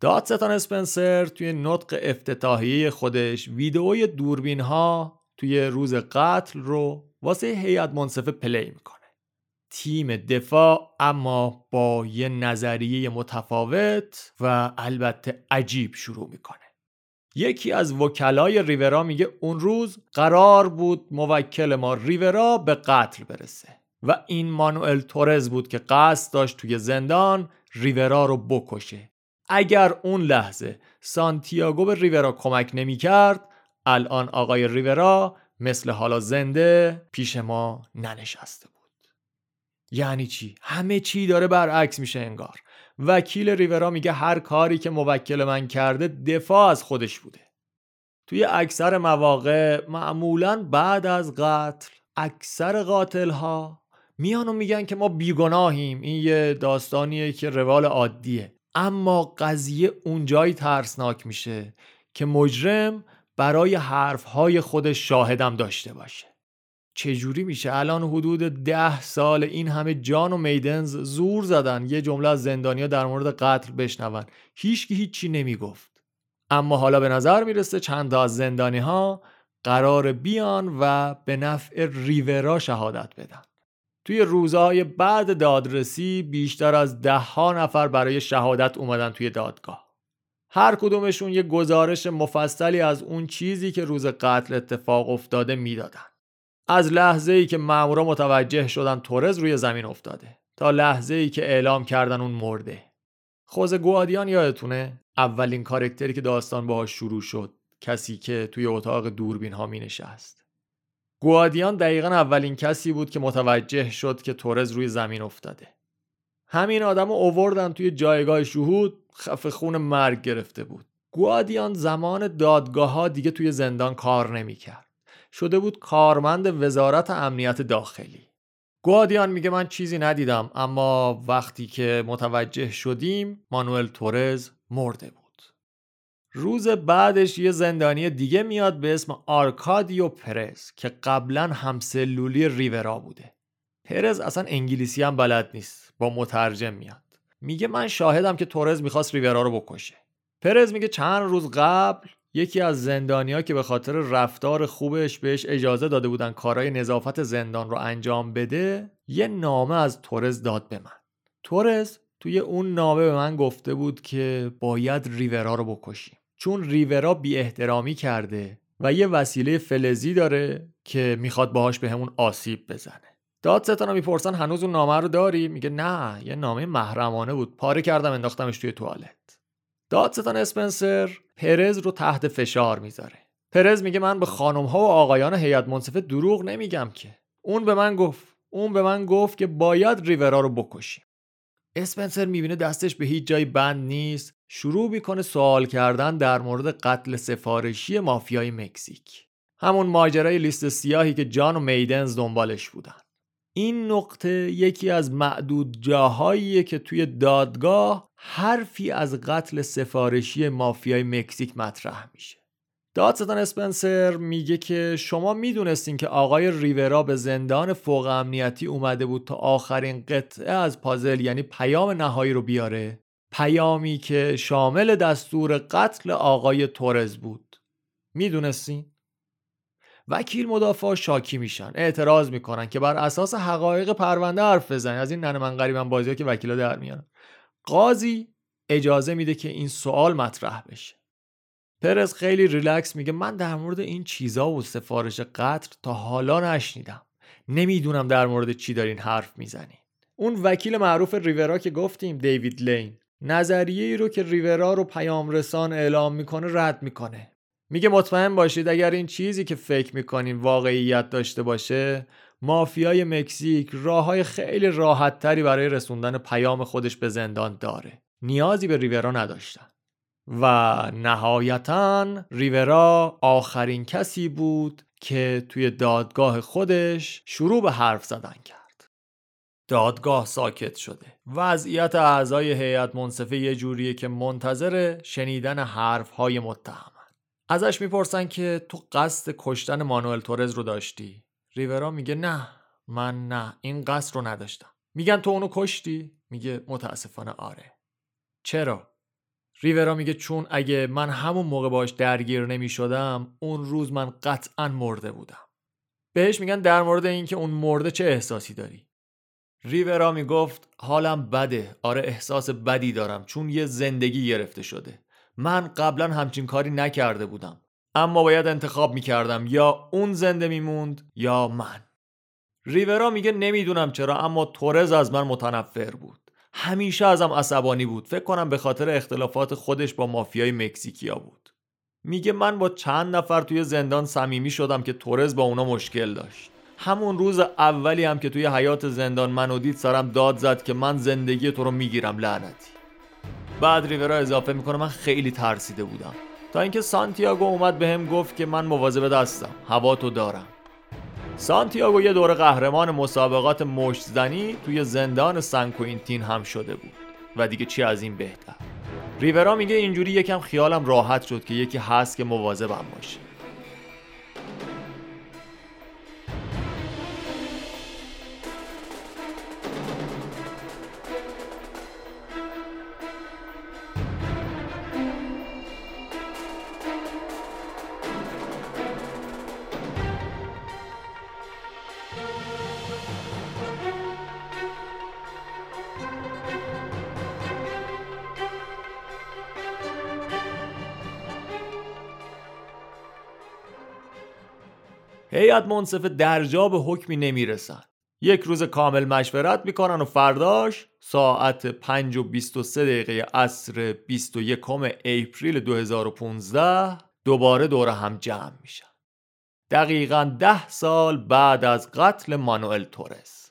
[SPEAKER 1] دادستان اسپنسر توی نطق افتتاحیه خودش ویدئوی دوربین ها توی روز قتل رو واسه هیئت منصفه پلی می‌کنه. تیم دفاع اما با یه نظریه متفاوت و البته عجیب شروع می‌کنه. یکی از وکلای ریورا میگه اون روز قرار بود موکل ما ریورا به قتل برسه و این مانوئل تورز بود که قصد داشت توی زندان ریورا رو بکشه. اگر اون لحظه سانتیاگو به ریورا کمک نمی‌کرد الان آقای ریورا مثل حالا زنده پیش ما ننشسته بود. یعنی چی؟ همه چی داره برعکس میشه انگار. وکیل ریورا میگه هر کاری که موکل من کرده دفاع از خودش بوده. توی اکثر مواقع معمولا بعد از قتل اکثر قاتل ها میان و میگن که ما بیگناهیم. این یه داستانیه که روال عادیه. اما قضیه اونجایی ترسناک میشه که مجرم برای حرفهای خودش شاهدم داشته باشه. چجوری میشه؟ الان حدود ده سال این همه جان و میدنز زور زدن. یه جمله از زندانیا در مورد قتل بشنون. هیچ که هیچی نمی‌گفت. اما حالا به نظر می‌رسه چند از زندانی ها قرار بیان و به نفع ریورا شهادت بدن. توی روزهای بعد دادرسی بیشتر از ده ها نفر برای شهادت اومدن توی دادگاه. هر کدومشون یه گزارش مفصلی از اون چیزی که روز قتل اتفاق افتاده می‌دادن. از لحظه ای که مامورا متوجه شدن تورز روی زمین افتاده تا لحظه ای که اعلام کردن اون مرده. خوز گوادیان یادتونه؟ اولین کارکتری که داستان باهاش شروع شد کسی که توی اتاق دوربین ها می نشست گوادیان دقیقا اولین کسی بود که متوجه شد که تورز روی زمین افتاده. همین آدم اووردن توی جایگاه شهود خفه خون مرگ گرفته بود. گوادیان زمان دادگاه ها دیگه توی زندان کار نمی‌کرد. شده بود کارمند وزارت امنیت داخلی. گوادیان میگه من چیزی ندیدم اما وقتی که متوجه شدیم مانوئل تورز مرده بود. روز بعدش یه زندانی دیگه میاد به اسم آرکادیو پرز که قبلا همسلولی ریورا بوده. پرز اصلا انگلیسی هم بلد نیست با مترجم میاد. میگه من شاهدم که تورز می‌خواست ریورا رو بکشه. پرز میگه چند روز قبل یکی از زندانیا که به خاطر رفتار خوبش بهش اجازه داده بودن کارهای نظافت زندان رو انجام بده یه نامه از تورز داد به من. تورز توی اون نامه به من گفته بود که باید ریورا رو بکشیم. چون ریورا بی احترامی کرده و یه وسیله فلزی داره که می‌خواد باهاش به همون آسیب بزنه. دادستانا می‌پرسن هنوز اون نامه رو داری؟ میگه نه یه نامه محرمانه بود. پاره کردم انداختمش توی توالت. دادستان اسپنسر پرز رو تحت فشار می‌ذاره. پرز میگه من به خانم ها و آقایان هیئت منصفه دروغ نمیگم که. اون به من گفت. اون به من گفت که باید ریورا رو بکشیم. اسپنسر می‌بینه دستش به هیچ جایی بند نیست. شروع می‌کنه سوال کردن در مورد قتل سفارشی مافیای مکزیک. همون ماجرای لیست سیاهی که جان و میدنز دنبالش بودن. این نقطه یکی از معدود جاهاییه که توی دادگاه حرفی از قتل سفارشی مافیای مکزیک مطرح میشه. دادستان اسپنسر میگه که شما می‌دونستین که آقای ریورا به زندان فوق امنیتی اومده بود تا آخرین قطعه از پازل یعنی پیام نهایی رو بیاره. پیامی که شامل دستور قتل آقای تورز بود. می‌دونستین؟ وکیل مدافع شاکی میشن. اعتراض می‌کنن که بر اساس حقایق پرونده حرف بزنن از این ننه من غریبم بازی که وکیلا در میارن. قاضی اجازه میده که این سوال مطرح بشه. پرز خیلی ریلکس میگه من در مورد این چیزا و سفارش قتل تا حالا نشنیدم. نمی‌دونم در مورد چی دارین حرف می‌زنین. اون وکیل معروف ریورا که گفتیم دیوید لین. نظریه ای رو که ریورا رو پیام رسان اعلام می‌کنه رد می‌کنه. میگه مطمئن باشید اگر این چیزی که فکر می‌کنین واقعیت داشته باشه مافیای مکزیک راه های خیلی راحت تری برای رسوندن پیام خودش به زندان داره. نیازی به ریورا نداشتن. و نهایتا ریورا آخرین کسی بود که توی دادگاه خودش شروع به حرف زدن کرد. دادگاه ساکت شده. وضعیت اعضای هیئت منصفه یه جوریه که منتظر شنیدن حرف های متهم. ازش می‌پرسن که تو قصد کشتن مانوئل تورز رو داشتی؟ ریورا میگه نه من نه این قصد رو نداشتم. میگن تو اونو کشتی؟ میگه متاسفانه آره. چرا؟ ریورا میگه چون اگه من همون موقع باش درگیر نمی‌شدم اون روز من قطعا مرده بودم. بهش میگن در مورد اینکه اون مرده چه احساسی داری؟ ریورا می‌گفت حالم بده. آره احساس بدی دارم چون یه زندگی گرفته شده. من قبلا همچین کاری نکرده بودم. اما باید انتخاب می‌کردم یا اون زنده میموند یا من. ریورا میگه نمی‌دونم چرا اما تورز از من متنفر بود. همیشه ازم عصبانی بود. فکر کنم به خاطر اختلافات خودش با مافیای مکزیکیا بود. میگه من با چند نفر توی زندان صمیمی شدم که تورز با اونا مشکل داشت. همون روز اولی هم که توی حیات زندان منو دید سرم داد زد که من زندگی تو رو می‌گیرم لعنتی. بعد ریورا اضافه می‌کنه من خیلی ترسیده بودم. تا اینکه سانتیاگو اومد به گفت که من مواظب دستم هوا تو دارم. سانتیاگو یه دور قهرمان مسابقات مشت زنی توی زندان سن کوینتین هم شده بود. و دیگه چی از این بهتر؟ ریورا میگه اینجوری یکم خیالم راحت شد که یکی هست که مواظبم باشه. هیئت منصفه درجا به حکمی نمی‌رسن یک روز کامل مشورت می‌کنن و فرداش ساعت 5 و 23 دقیقه عصر 21 اپریل 2015 دوباره دور هم جمع میشن. دقیقا ده سال بعد از قتل مانوئل تورس.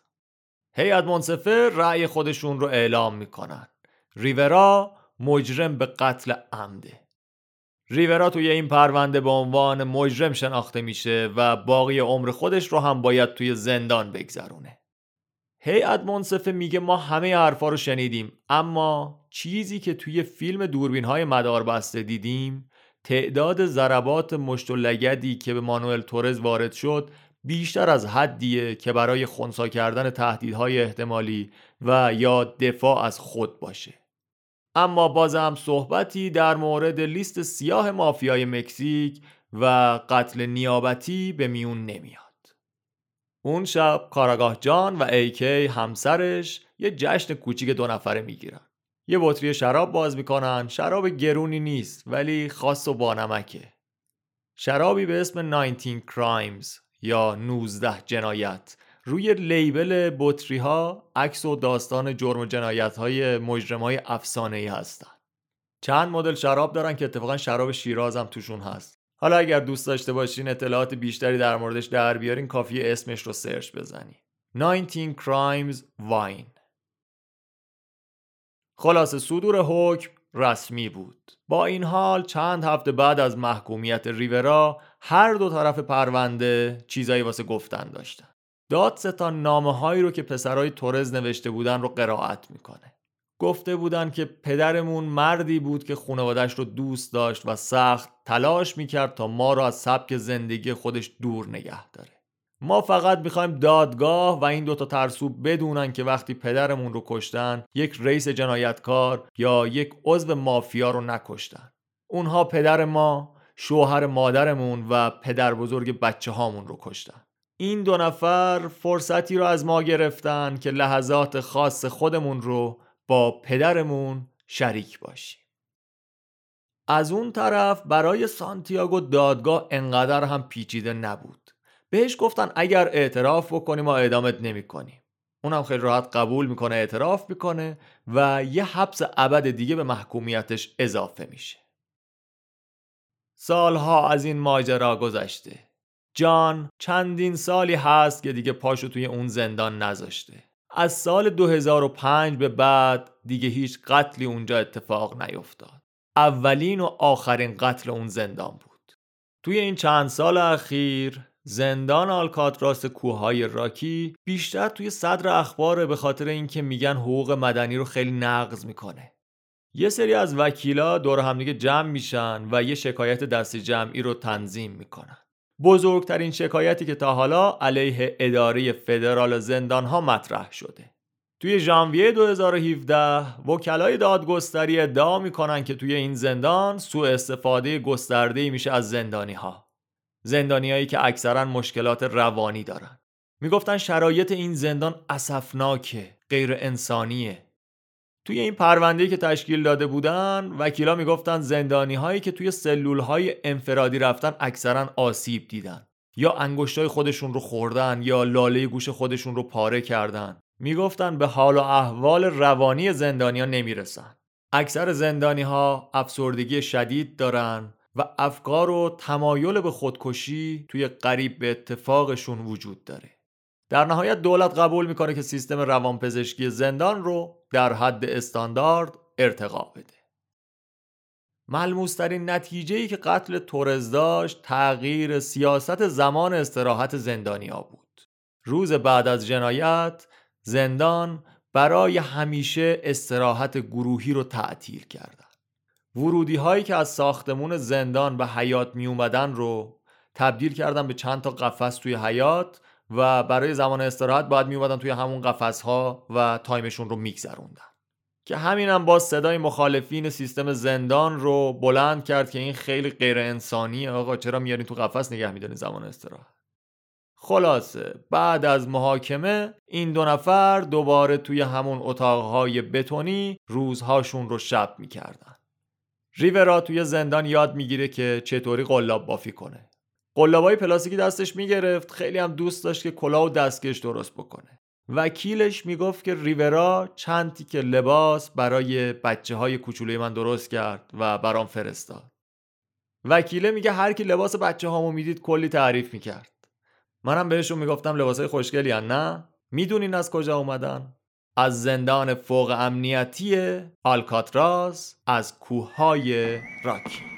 [SPEAKER 1] هیئت منصفه رأی خودشون رو اعلام می‌کنن. ریورا مجرم به قتل عمده. ریورا توی این پرونده به عنوان مجرم شناخته میشه و باقی عمر خودش رو هم باید توی زندان بگذرونه. هیئت منصفه میگه ما همه حرفا رو شنیدیم اما چیزی که توی فیلم دوربین های مدار بسته دیدیم تعداد ضربات مشت و لگدی که به مانوئل تورز وارد شد بیشتر از حدیه که برای خونسا کردن تهدیدهای احتمالی و یا دفاع از خود باشه. اما بازم صحبتی در مورد لیست سیاه مافیای مکزیک و قتل نیابتی به میون نمیاد. اون شب کاراگاه جان و ایکی همسرش یه جشن کوچیک دو نفره می‌گیرن. یه بطری شراب باز می‌کنن. شراب گرونی نیست ولی خاص و بانمکه شرابی به اسم 19 Crimes یا 19 جنایت روی لیبل بطری ها عکس و داستان جرم و جنایت های مجرم های افسانه ای هستن. چند مدل شراب دارن که اتفاقا شراب شیراز هم توشون هست. حالا اگر دوست داشته باشین اطلاعات بیشتری در موردش در بیارین کافی اسمش رو سرچ بزنی 19 Crimes Wine خلاص صدور حکم رسمی بود. با این حال چند هفته بعد از محکومیت ریورا هر دو طرف پرونده چیزایی واسه گفتن داشتن. دادستان نامه هایی رو که پسرای تورز نوشته بودن رو قرائت می‌کنه. گفته بودن که پدرمون مردی بود که خانوادش رو دوست داشت و سخت تلاش می‌کرد تا ما رو از سبک زندگی خودش دور نگه داره. ما فقط می‌خوایم دادگاه و این دوتا ترسو بدونن که وقتی پدرمون رو کشتن یک رئیس جنایتکار یا یک عضو مافیا رو نکشتن. اونها پدر ما شوهر مادرمون و پدر بزرگ بچه هامون رو کشتن. این دو نفر فرصتی رو از ما گرفتن که لحظات خاص خودمون رو با پدرمون شریک باشیم. از اون طرف برای سانتیاگو دادگاه انقدر هم پیچیده نبود. بهش گفتن اگر اعتراف بکنی ما اعدامت نمی کنیم اونم خیلی راحت قبول می‌کنه اعتراف می‌کنه و یه حبس ابد دیگه به محکومیتش اضافه میشه. سالها از این ماجرا گذشته. جان چندین سالی هست که دیگه پاشو توی اون زندان نذاشته. از سال 2005 به بعد دیگه هیچ قتلی اونجا اتفاق نیفتاد. اولین و آخرین قتل اون زندان بود. توی این چند سال اخیر زندان آلکاتراس کوههای راکی بیشتر توی صدر اخباره به خاطر اینکه میگن حقوق مدنی رو خیلی نقض می‌کنه. یه سری از وکیلا دور همدیگه جمع میشن و یه شکایت دست جمعی رو تنظیم می‌کنن. بزرگترین شکایتی که تا حالا علیه اداره فدرال زندان ها مطرح شده. توی ژانویه 2017 وکلای دادگستری ادعا می‌کنن که توی این زندان سوء استفاده گسترده میشه از زندانی ها زندانیایی که اکثرا مشکلات روانی دارن. می‌گفتن شرایط این زندان اسفناکه غیر انسانیه توی این پرونده که تشکیل داده بودن وکیلا می‌گفتن زندانی هایی که توی سلول های انفرادی رفتن اکثرا آسیب دیدن. یا انگشتای خودشون رو خوردن یا لاله گوش خودشون رو پاره کردن. می‌گفتن به حال و احوال روانی زندانیا نمی‌رسن. اکثر زندانی ها افسردگی شدید دارن و افکار و تمایل به خودکشی توی قریب به اتفاقشون وجود داره. در نهایت دولت قبول می‌کنه که سیستم روانپزشکی زندان رو در حد استاندارد ارتقا بده. ملموسترین نتیجه ای که قتل تورز داشت تغییر سیاست زمان استراحت زندانیا بود. روز بعد از جنایت زندان برای همیشه استراحت گروهی رو تعطیل کردن ورودی هایی که از ساختمون زندان به حیات می اومدن رو تبدیل کردن به چند تا قفس توی حیات و برای زمان استراحت باید می اومدن توی همون قفس ها و تایمشون رو میگذروندن. که همینم با صدای مخالفین سیستم زندان رو بلند کرد که این خیلی غیر انسانیه آقا چرا میارین تو قفس نگه میدارین زمان استراحت؟ خلاصه بعد از محاکمه این دو نفر دوباره توی همون اتاقهای بتونی روزهاشون رو شب می‌کردن. ریورا توی زندان یاد می‌گیره که چطوری قلاب بافی کنه. قلابای پلاستیکی دستش می‌گرفت. خیلی هم دوست داشت که کلاه و دستکش درست بکنه. وکیلش می‌گفت که ریورا چند تیکه لباس برای بچه های کوچولوی من درست کرد و برام فرستاد. وکیله میگه هر کی لباس بچه هامو می‌دید کلی تعریف می‌کرد. منم بهشون می‌گفتم لباسای خوشگلی هن نه؟ می‌دونین از کجا اومدن؟ از زندان فوق امنیتی آلکاتراز از کوههای راکی.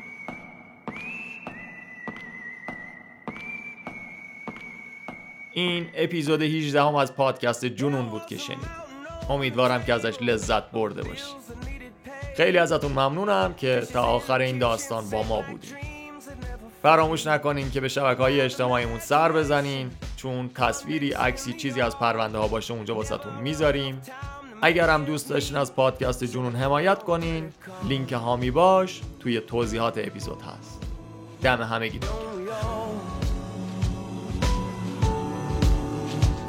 [SPEAKER 1] این اپیزود 18 هم از پادکست جنون بود که شنید. امیدوارم که ازش لذت برده باشید خیلی ازتون ممنونم که تا آخر این داستان با ما بودید. فراموش نکنین که به شبکه های اجتماعیمون سر بزنین چون تصویری عکسی چیزی از پرونده ها باشه اونجا واسهتون می‌ذاریم. اگر هم دوست داشتین از پادکست جنون حمایت کنین لینک هامی باش توی توضیحات اپیزود هست. دم همگی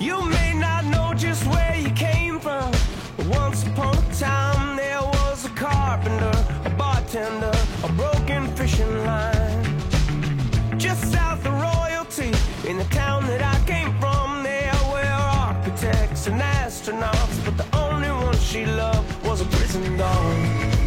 [SPEAKER 1] You may not know just where you came from. Once upon a time, there was a carpenter, a bartender, a broken fishing line. Just south of royalty, in the town that I came from, there were architects and astronauts, but the only one she loved was a prison dog.